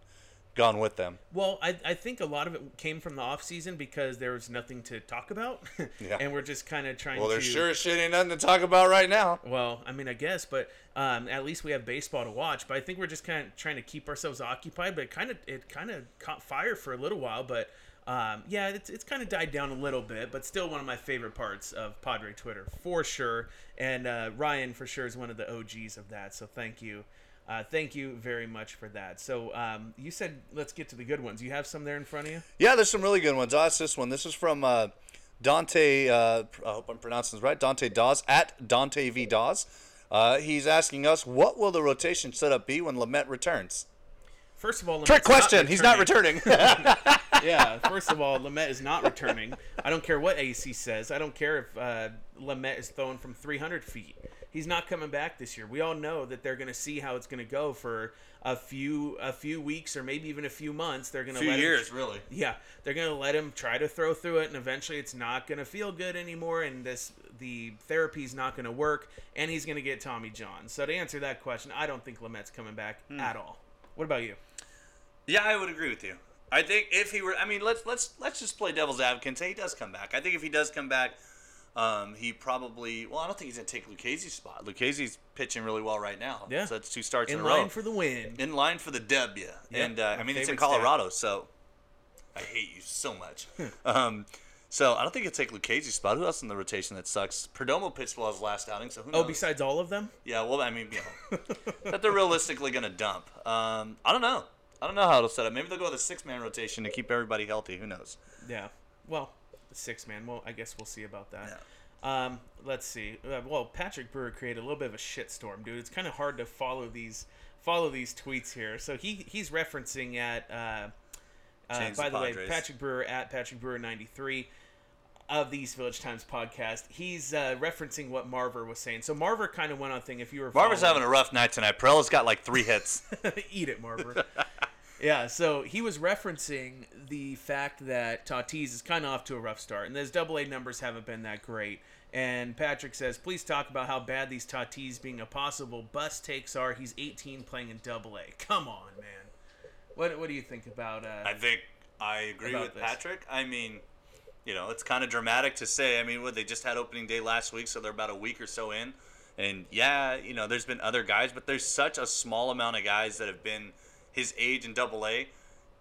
gone with them. Well, I, I think a lot of it came from the off season because there was nothing to talk about, Yeah. and we're just kind of trying Well, to. there's sure shit ain't nothing to talk about right now. Well, I mean, I guess, but um, at least we have baseball to watch. But I think we're just kind of trying to keep ourselves occupied. But it kind of it kind of caught fire for a little while. But um, yeah, it's, it's kind of died down a little bit. But still, one of my favorite parts of Padre Twitter for sure. And uh, Ryan for sure is one of the OGs of that. So thank you. Uh, thank you very much for that. So um, you said let's get to the good ones. You have some there in front of you. Yeah, there's some really good ones. I'll ask this one. This is from uh, Dante. Uh, I hope I'm pronouncing this right. Dante Dawes at Dante V Dawes. Uh, he's asking us, what will the rotation setup be when Lamet returns? First of all, Trick Lamet's not question. He's not returning. yeah, first of all, Lamet is not returning. I don't care what AC says. I don't care if uh, Lamette is throwing from 300 feet. He's not coming back this year. We all know that they're going to see how it's going to go for a few a few weeks or maybe even a few months. They're going to Few let him- years, really. yeah, they're gonna let him try to throw through it, and eventually it's not gonna feel good anymore, and this the therapy's not gonna work, and he's gonna get Tommy John. So to answer that question, I don't think Lamet's coming back Hmm. at all. What about you? Yeah, I would agree with you. I think if he were, I mean, let's let's let's just play devil's advocate and say he does come back. I think if he does come back, um, he probably. Well, I don't think he's gonna take Lucchesi's spot. Lucchesi's pitching really well right now. Yeah. so that's two starts in, In line row. for the win. in line for the W. and uh, I mean, it's in favorite stat. Colorado, so I hate you so much. um, so I don't think he'll take Lucchesi's spot. Who else in the rotation that sucks? Perdomo pitched well his last outing, so who knows? Oh, besides all of them? Yeah, well, I mean, you know, that they're realistically going to dump. Um, I don't know. I don't know how it'll set up. Maybe they'll go with a six-man rotation to keep everybody healthy. Who knows? Yeah. Well, six man. Well, I guess we'll see about that. Um, let's see. Uh, well, Patrick Brewer created a little bit of a shitstorm, dude. It's kind of hard to follow these follow these tweets here. So he he's referencing at uh, uh, by the the way, Patrick Brewer at Patrick Brewer ninety three of the East Village Times podcast. He's uh, referencing what Marver was saying. So Marver kind of went on thing. If you were Marver's having a rough night tonight. Pirela's got like three hits. Eat it, Marver. yeah, so he was referencing the fact that Tatis is kind of off to a rough start, and his double A numbers haven't been that great. And Patrick says, please talk about how bad these Tatis being a possible bust takes are. He's 18 playing in double A. Come on, man. What, what do you think about uh, I think I agree with this. Patrick. I mean, you know, it's kind of dramatic to say. I mean, what they just had opening day last week, so they're about a week or so in. And yeah, you know, there's been other guys, but there's such a small amount of guys that have been his age in Double A,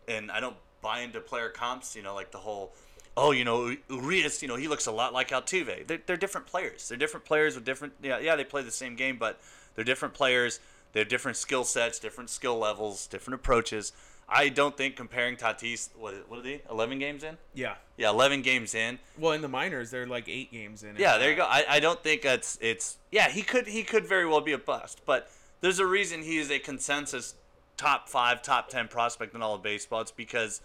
and I don't buy into player comps. You know, like the whole, oh, you know, Urias, you know, he looks a lot like Altuve. They're, they're different players. They're different players with different. Yeah, yeah, they play the same game, but they're different players. They have different skill sets, different skill levels, different approaches. I don't think comparing Tatis, what, what are they, 11 games in? yeah? Yeah, 11 games in. Well, in the minors, they're like eight games in. Yeah, there you go. I, I don't think that's it's yeah, he could he could very well be a bust, but there's a reason he is a consensus top 5, top 10 prospect in all of baseball. It's because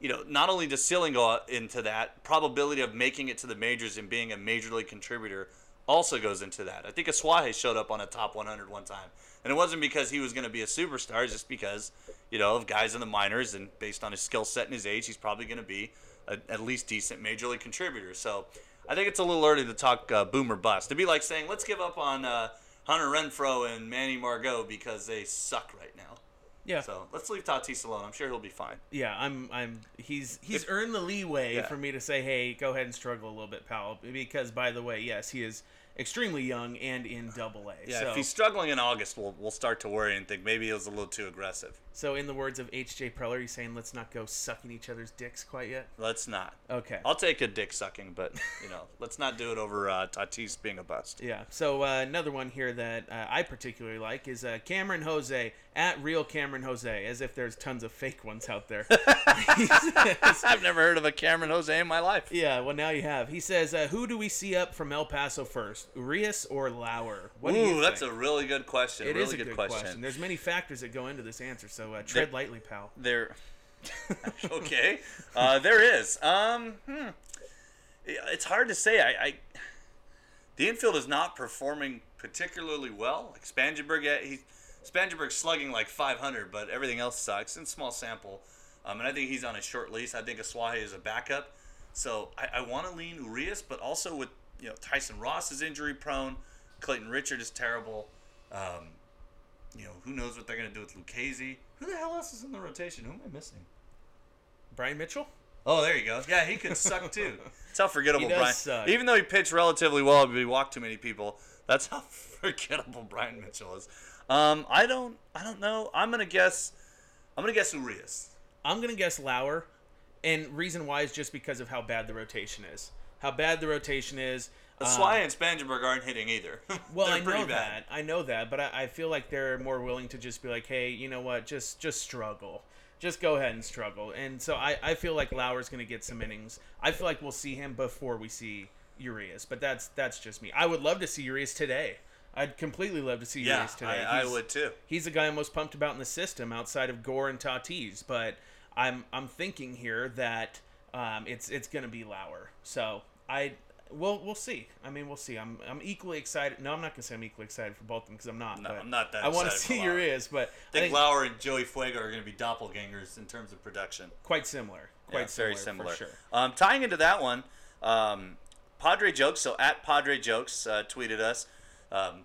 you know, not only does ceiling go into that, probability of making it to the majors and being a major league contributor also goes into that. I think Asuaje showed up on a top 100 one time. And it wasn't because he was going to be a superstar, it's just because, you know, of guys in the minors and based on his skill set and his age, he's probably going to be a, at least decent major league contributor. So I think it's a little early to talk uh, boom or bust. To be like saying, let's give up on uh, Hunter Renfroe and Manny Margot because they suck right now. yeah. So let's leave Tatis alone. I'm sure he'll be fine. Yeah, I'm. I'm. He's he's earned the leeway Yeah. for me to say, hey, go ahead and struggle a little bit, pal. Because by the way, yes, he is extremely young and in Double A. Yeah, so, if he's struggling in August, we'll, we'll start to worry and think maybe he was a little too aggressive. so in the words of A.J. Preller, he's saying, let's not go sucking each other's dicks quite yet. Let's not. Okay. I'll take a dick sucking, but you know, let's not do it over uh, Tatis being a bust. Yeah. So uh, another one here that uh, I particularly like is uh, Cameron Jose at real Cameron Jose, as if there's tons of fake ones out there. I've never heard of a Cameron Jose in my life. yeah, well now you have. He says, uh, "Who do we see up from El Paso first, Urias or Lauer?" What do you Ooh, that's a really good question. It really is a good, good question. question. There's many factors that go into this answer, so uh, tread There- lightly, pal. There, okay, uh, there is. Um, hmm. It's hard to say. I, I the infield is not performing particularly well. Like Spangenberg, he's Spangenberg's slugging like 500, but everything else sucks. In small sample, um, and I think he's on a short lease. I think Asuaje is a backup, so I, I want to lean Urias, but also with you know Tyson Ross is injury prone, Clayton Richard is terrible. Um, you know who knows what they're gonna do with Lucchesi. Who the hell else is in the rotation? Who am I missing? Bryan Mitchell. Oh, there you go. Yeah, he could suck too. That's how forgettable He does Bryan. suck. Even though he pitched relatively well, but he walked too many people. That's how forgettable Bryan Mitchell is. Um, I don't, I don't know. I'm gonna guess. I'm gonna guess Urias. I'm gonna guess Lauer, and reason why is just because of how bad the rotation is. How bad the rotation is. um, Swai and Spangenberg aren't hitting either. Well, I know pretty that. I know that, but I, I feel like they're more willing to just be like, hey, you know what? Just just struggle. Just go ahead and struggle. And so I, I feel like Lauer's going to get some innings. I feel like we'll see him before we see Urias, but that's that's just me. I would love to see Urias today. I'd completely love to see Yeah, Urias today. I, I would too. He's the guy I'm most pumped about in the system outside of Gore and Tatis, but I'm I'm thinking here that um, it's it's gonna be Lauer. So I we'll we'll see. I mean we'll see. I'm I'm equally excited. No, I'm not gonna say I'm equally excited for both of them because I'm not. No, but I'm not that I want to see. Urias, but I think Lauer and Joey Fuego are gonna be doppelgangers in terms of production. quite similar. Quite Yeah, similar, very similar. for sure. Um, tying into that one, um, Padre Jokes. So at Padre Jokes uh, tweeted us. Um,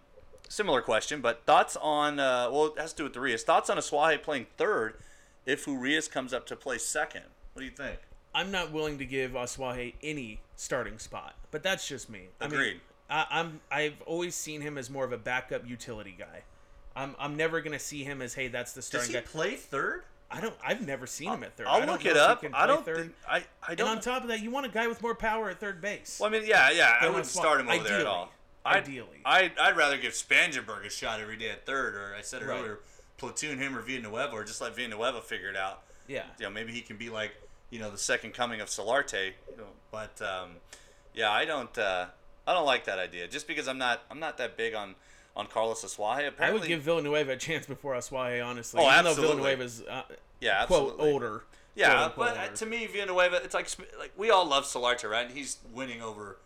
similar question, but thoughts on uh, well, it has to do with Urias. Thoughts on Asuaje playing third if Urias comes up to play second. What do you think? I'm not willing to give Asuaje any starting spot, but that's just me. I mean, Agreed. I, I'm I've always seen him as more of a backup utility guy. I'm I'm never gonna see him as hey that's the Does starting he guy. play third? I don't. I've never seen him at third. I I'll look it up. I don't third. think I. I don't. And on top of that, you want a guy with more power at third base. well, I mean, yeah, yeah. I Then wouldn't start him over there at all. I'd, Ideally. I'd, I'd rather give Spangenberg a shot every day at third, or I said Right. earlier, platoon him or Villanueva, or just let Villanueva figure it out. yeah. you know, maybe he can be like, you know, the second coming of Solarte. You know, but um, yeah, I don't, uh, I don't like that idea. Just because I'm not, I'm not that big on on Carlos Asuaje. Apparently, I would give Villanueva a chance before Asuaje, honestly. Oh, even absolutely. though Villanueva's uh, yeah, quote older. Yeah, quote-unquote but uh, older. to me, Villanueva, it's like like we all love Solarte, right? And he's winning over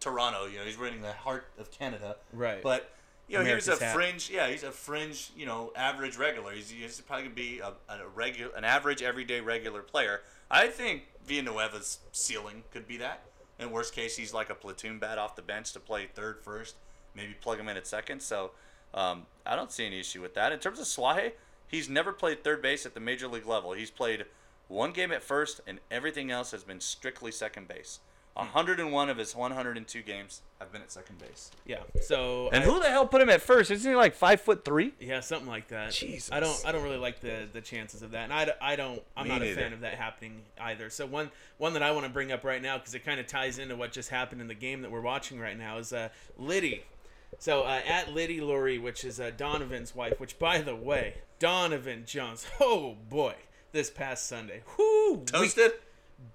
Toronto. You know, he's winning the heart of Canada. Right. But you know, he was a hat. fringe. Yeah, he's a fringe. You know, average regular. He's, he's probably gonna be a, a regular, an average everyday regular player. I think Villanueva's ceiling could be that. In worst case, he's like a platoon bat off the bench to play third, first, maybe plug him in at second. So um, I don't see any issue with that. In terms of Swahe, he's never played third base at the major league level. He's played one game at first, and everything else has been strictly second base. 101 of his 102 games have been at second base. yeah. So and I- who the hell put him at first? Isn't he like five foot three? Yeah, something like that. Jesus. I don't I don't really like the the chances of that, and I, I don't I'm Me not a fan of that happening either. So one one that I want to bring up right now because it kind of ties into what just happened in the game that we're watching right now is uh, Liddy. So uh, at Liddy Laurie, which is uh, Donovan's wife, which by the way, Donovan Jones, oh boy, this past Sunday, whoo, Toasted?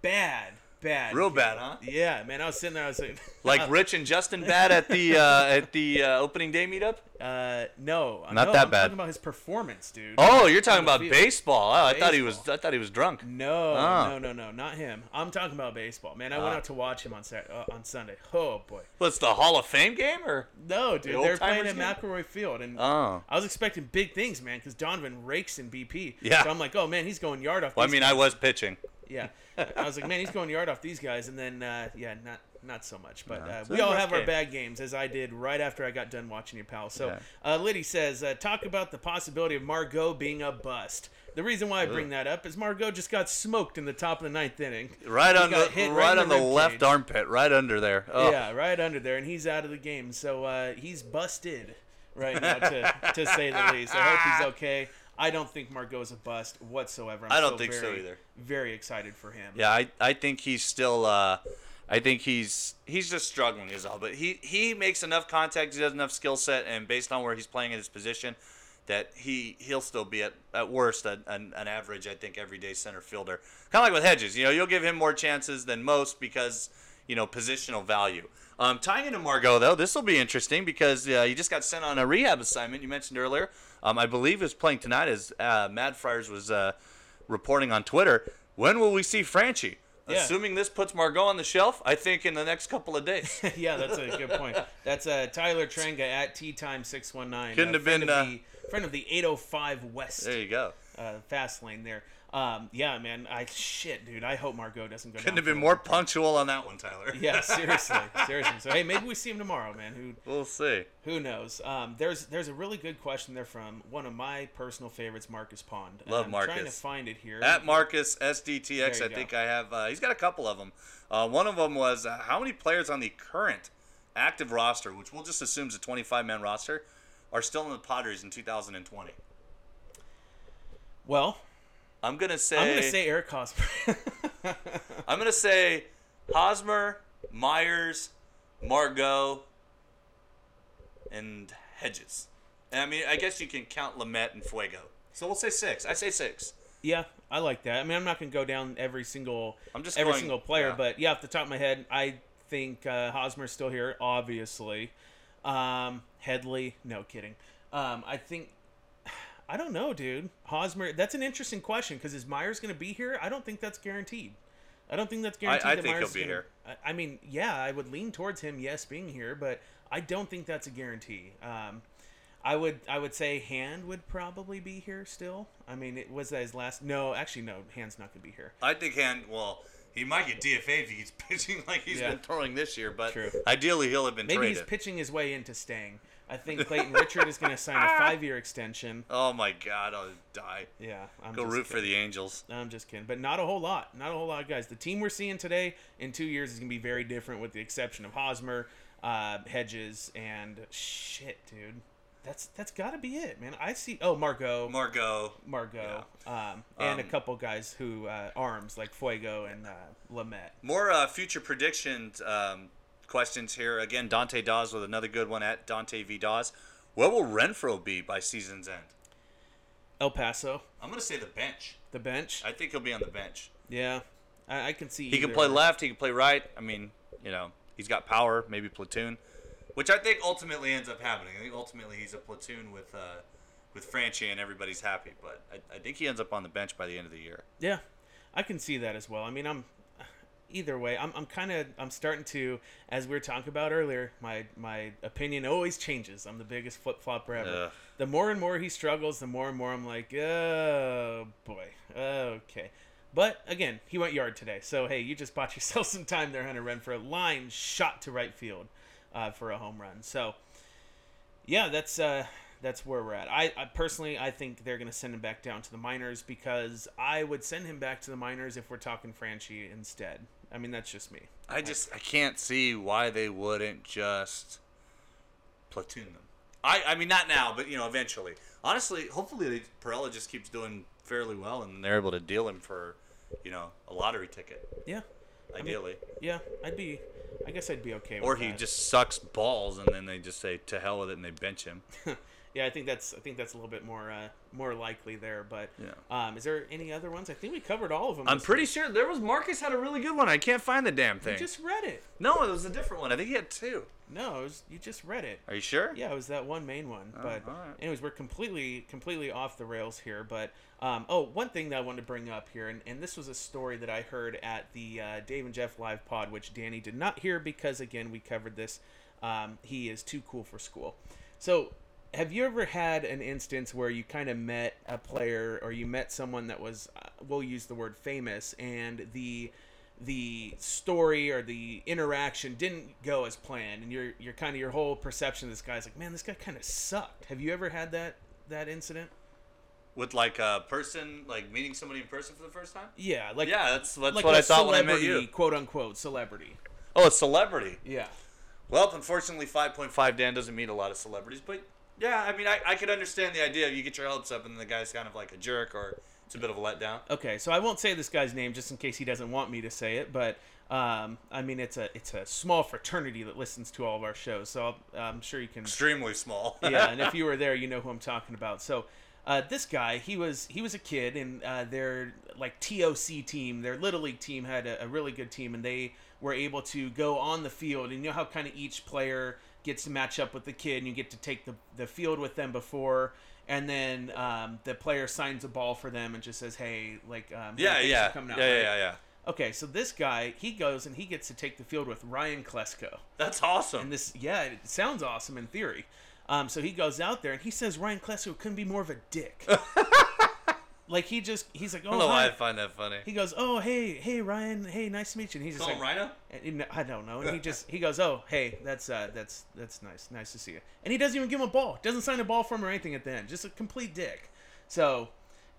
bad, bad, Real bad, huh? Yeah, man, I was sitting there, I was like, Like Rich and Justin bad at the uh, at the uh, opening day meetup. uh, no, Not no, that I'm bad. Talking about his performance, dude. Oh, you're talking about field. baseball. Oh, I thought he was. I thought he was drunk. No, Oh. no, no, no, not him. I'm talking about baseball, man. I Ah. went out to watch him on Sat- uh, on Sunday. Oh boy, What's the Hall of Fame game or? no, dude, old they're playing at game? McElroy Field, and Oh. I was expecting big things, man, because Donovan rakes in BP. Yeah. So I'm like, oh man, he's going yard off. Well, I mean, guys. I was pitching. Yeah, I was like, man, he's going yard off these guys, and then uh, yeah, not not so much. But uh, we all have our bad games, as I did right after I got done watching you, pal. So Yeah. uh, Liddy says, uh, talk about the possibility of Margot being a bust. The reason why I bring that up is Margot just got smoked in the top of the ninth inning. Right on the hit right, on the left armpit, right under there. Oh. Yeah, right under there, and he's out of the game. So uh, he's busted right now, to, to say the least. I hope he's okay. I don't think Margot's a bust whatsoever. I'm I don't still think so very, either. Very excited for him. Yeah, I, I think he's still uh, I think he's he's just struggling is all. But he he makes enough contact, he has enough skill set, and based on where he's playing in his position, that he he'll still be at, at worst an, an, an average, I think, everyday center fielder. Kind of like with Hedges, you know, you'll give him more chances than most because you know positional value. Um, tying into Margot though, this will be interesting because uh, he just got sent on a rehab assignment. You mentioned earlier, um, I believe is playing tonight as uh, Mad Friars was uh, reporting on Twitter. When will we see Franchy? Yeah. Assuming this puts Margot on the shelf, I think in the next couple of days. yeah, that's a good point. That's uh, Tyler Trenga at T time six one nine. Couldn't have been, uh, the, friend of the eight oh five West there you go. uh, fast lane there. Um, yeah, man. I shit, dude. I hope Margot doesn't go. Couldn't have been more punctual on that one, Tyler. Yeah, seriously, seriously. So hey, maybe we see him tomorrow, man. Who We'll see. who knows? Um, there's there's a really good question there from one of my personal favorites, Marcus Pond. And Love I'm Trying to find it here. At Marcus SDTX, I go. think I have. Uh, he's got a couple of them. Uh, one of them was uh, how many players on the current active roster, which we'll just assume is a 25 man roster, are still in the Padres in 2020. well, I'm gonna say. I'm gonna say Eric Hosmer. I'm gonna say Hosmer, Myers, Margot, and Hedges. And I mean, I guess you can count Lamet and Fuego. So we'll say six. I say six. Yeah, I like that. I mean, I'm not gonna go down every single I'm just every going- single player, yeah. but yeah, off the top of my head, I think uh, Hosmer's still here, obviously. Um, Headley, no kidding. Um, I think I don't know, dude. Hosmer, that's an interesting question because is Myers gonna be here? I don't think that's guaranteed. I don't think that's guaranteed. I that think Myers he'll be gonna- here. I, I mean, yeah, I would lean towards him, yes, being here, but I don't think that's a guarantee. Um, I would I would say Hand would probably be here still. I mean, it was that his last. No, actually, no. Hand's not gonna be here. I think Hand. Well, he might get DFA if he's pitching like he's Yeah. been throwing this year, but True. ideally he'll have been Maybe traded. he's pitching his way into staying. I think Clayton Richard is gonna sign a five-year extension. oh my God, I'll die. Yeah, I'm Go just root for the Angels. I'm just kidding, but not a whole lot. Not a whole lot of guys. The team we're seeing today in two years is gonna be very different, with the exception of Hosmer, uh, Hedges, and shit, dude. That's that's got to be it, man. I see. Oh, Margot. Margot. Margot, um, and a Um, couple guys who uh, arms like Fuego and uh, Lamet. More uh, future predictions um, questions here. Again, Dante Dawes with another good one at Dante V Dawes. What will Renfroe be by season's end? El Paso, I'm gonna say the bench. the bench. I think he'll be on the bench. yeah, I, I can see. He can play left. He can play right. I mean, you know, he's got power. Maybe platoon, which I think ultimately ends up happening. I think ultimately he's a platoon with uh, with Franchy and everybody's happy. But I, I think he ends up on the bench by the end of the year. Yeah, I can see that as well. I mean, I'm either way. I'm, I'm kind of I'm starting to, as we were talking about earlier, my my opinion always changes. I'm the biggest flip flopper ever. Ugh. The more and more he struggles, the more and more I'm like, oh boy, okay. But again, he went yard today, so hey, you just bought yourself some time there, Hunter Renfroe. Line shot to right field uh, for a home run. So yeah, that's uh, that's where we're at. I, I personally, I think they're gonna send him back down to the minors because I would send him back to the minors if we're talking Franchy instead. I mean, that's just me. I just I can't see why they wouldn't just platoon them. I I mean not now, but you know eventually. Honestly, hopefully they, Pirela just keeps doing fairly well and they're able to deal him for, you know, a lottery ticket. Yeah, Ideally, yeah, I'd be. I guess I'd be okay. with or he that. just sucks balls and then they just say to hell with it and they bench him. Yeah, I think that's. I think that's a little bit more uh, more likely there. But Yeah. um, is there any other ones? I think we covered all of them. I'm pretty week. sure there was Marcus had a really good one. I can't find the damn thing. You just read it. No, it was a different one. I think he had two. No, it was, you just read it. Are you sure? Yeah, it was that one main one. but Oh, all right. anyways, we're completely completely off the rails here. But um, oh, one thing that I wanted to bring up here, and, and this was a story that I heard at the uh, Dave and Jeff live pod, which Danny did not hear because again we covered this. Um, he is too cool for school. So. Have you ever had an instance where you kind of met a player or you met someone that was, uh, we'll use the word famous, and the the story or the interaction didn't go as planned and your your kind of your whole perception of this guy's like man this guy kind of sucked have you ever had that that incident With like a person, like meeting somebody in person for the first time. yeah like Yeah, that's that's like what i thought when I met you. quote unquote celebrity Oh, a celebrity. yeah Well, unfortunately, 5.5 Dan doesn't meet a lot of celebrities, but yeah, I mean, I, I could understand the idea. Of you get your hopes up, and the guy's kind of like a jerk or It's a bit of a letdown. Okay, so I won't say this guy's name just in case he doesn't want me to say it, but um, I mean it's a it's a small fraternity that listens to all of our shows, so I'll, I'm sure you can. Extremely small. yeah, and if you were there, you know who I'm talking about. So. Uh, this guy, he was he was a kid, and uh, their like TOC team, their little league team had a, a really good team, and they were able to go on the field. And you know how kind of each player gets to match up with the kid, and you get to take the the field with them before, and then um, the player signs a ball for them and just says, "Hey, like um, Yeah, yeah, coming yeah, out," yeah, right? yeah, yeah. Okay, so this guy, he goes and he gets to take the field with Ryan Klesko. That's awesome. And this, yeah, it sounds awesome in theory. Um, so he goes out there and he says Ryan Klesko couldn't be more of a dick. like he just, he's like, I oh, don't know why. I find that funny. He goes, oh, hey, hey, Ryan, hey, nice to meet you. And he's just Call him like, Rhino? and- I don't know. And he just, he goes, oh, hey, that's, uh, that's, that's nice, nice to see you. And he doesn't even give him a ball. Doesn't sign a ball for him or anything at the end. Just a complete dick. So,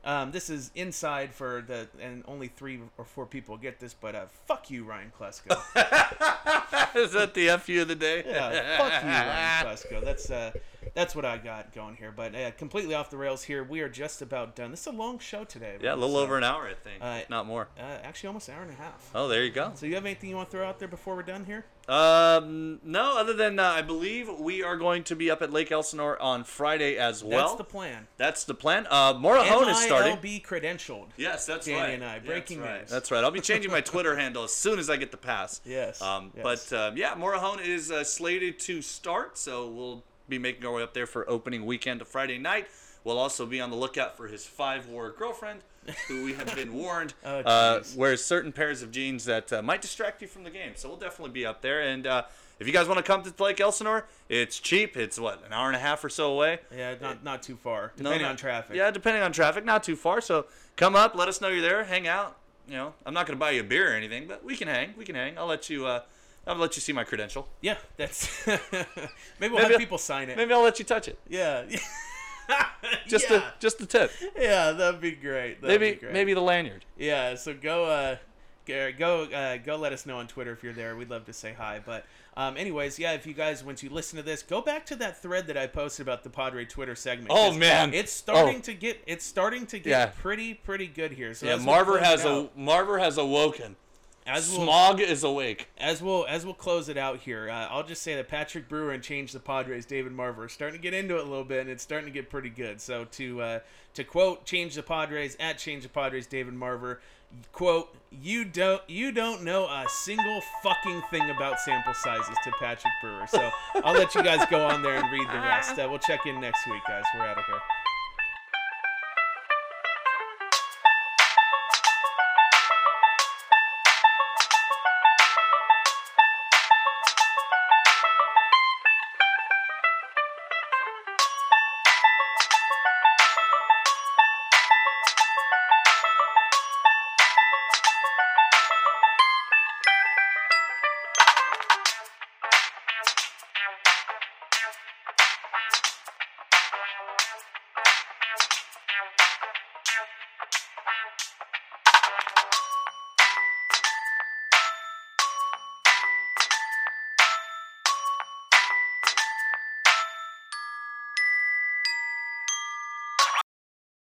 um, this is inside for the, and only three or four people get this, but uh, fuck you, Ryan Klesko. Is that the FU of the day? Yeah, fuck you, Ryan Klesko. That's uh, that's what I got going here. But uh, completely off the rails here. We are just about done. This is a long show today. Yeah, a little So, over an hour, I think. Uh, not more. Uh, actually, almost an hour and a half. Oh, there you go. So you have anything you want to throw out there before we're done here? Um, no, other than uh, I believe we are going to be up at Lake Elsinore on Friday as well. That's the plan. That's the plan. Uh, Morejon is starting. MILB credentialed. Yes, that's Danny right. and I. Yeah, Breaking that's right. news. That's right. I'll be changing my Twitter handle as soon as I get the pass. Yes, Um, yes. But um, yeah, Morejon is uh, slated to start, so we'll be making our way up there for opening weekend of Friday night. We'll also be on the lookout for his five-war girlfriend, who we have been warned Oh, uh, wears certain pairs of jeans that uh, might distract you from the game. So we'll definitely be up there. And uh, if you guys want to come to Lake Elsinore, it's cheap. It's what an hour and a half or so away. Yeah, not not too far, depending not- on traffic. Yeah, depending on traffic, not too far. So come up, let us know you're there, hang out. You know, I'm not gonna buy you a beer or anything, but we can hang. We can hang. I'll let you. Uh, I'll let you see my credential. Yeah, that's. maybe we'll Maybe- have people sign it. Maybe I'll let you touch it. Yeah. Just yeah. the just the tip. Yeah, that'd be great. That'd Maybe be great. maybe the lanyard. Yeah, so go uh go go, uh, go let us know on Twitter if you're there. We'd love to say hi. But um, anyways, yeah, if you guys once you listen to this, go back to that thread that I posted about the Padre Twitter segment. Oh man. it's starting Oh. to get it's starting to get Yeah. pretty pretty good here. So Yeah, Marver has a Marver has awoken. As we'll, Smog is awake. as we'll as we'll close it out here, uh, I'll just say that Patrick Brewer and Change the Padres, David Marver, are starting to get into it a little bit, and it's starting to get pretty good. So to uh, to quote Change the Padres at Change the Padres, David Marver, quote You don't you don't know a single fucking thing about sample sizes to Patrick Brewer. So I'll let you guys go on there and read the rest. Uh, we'll check in next week, guys. We're out of here.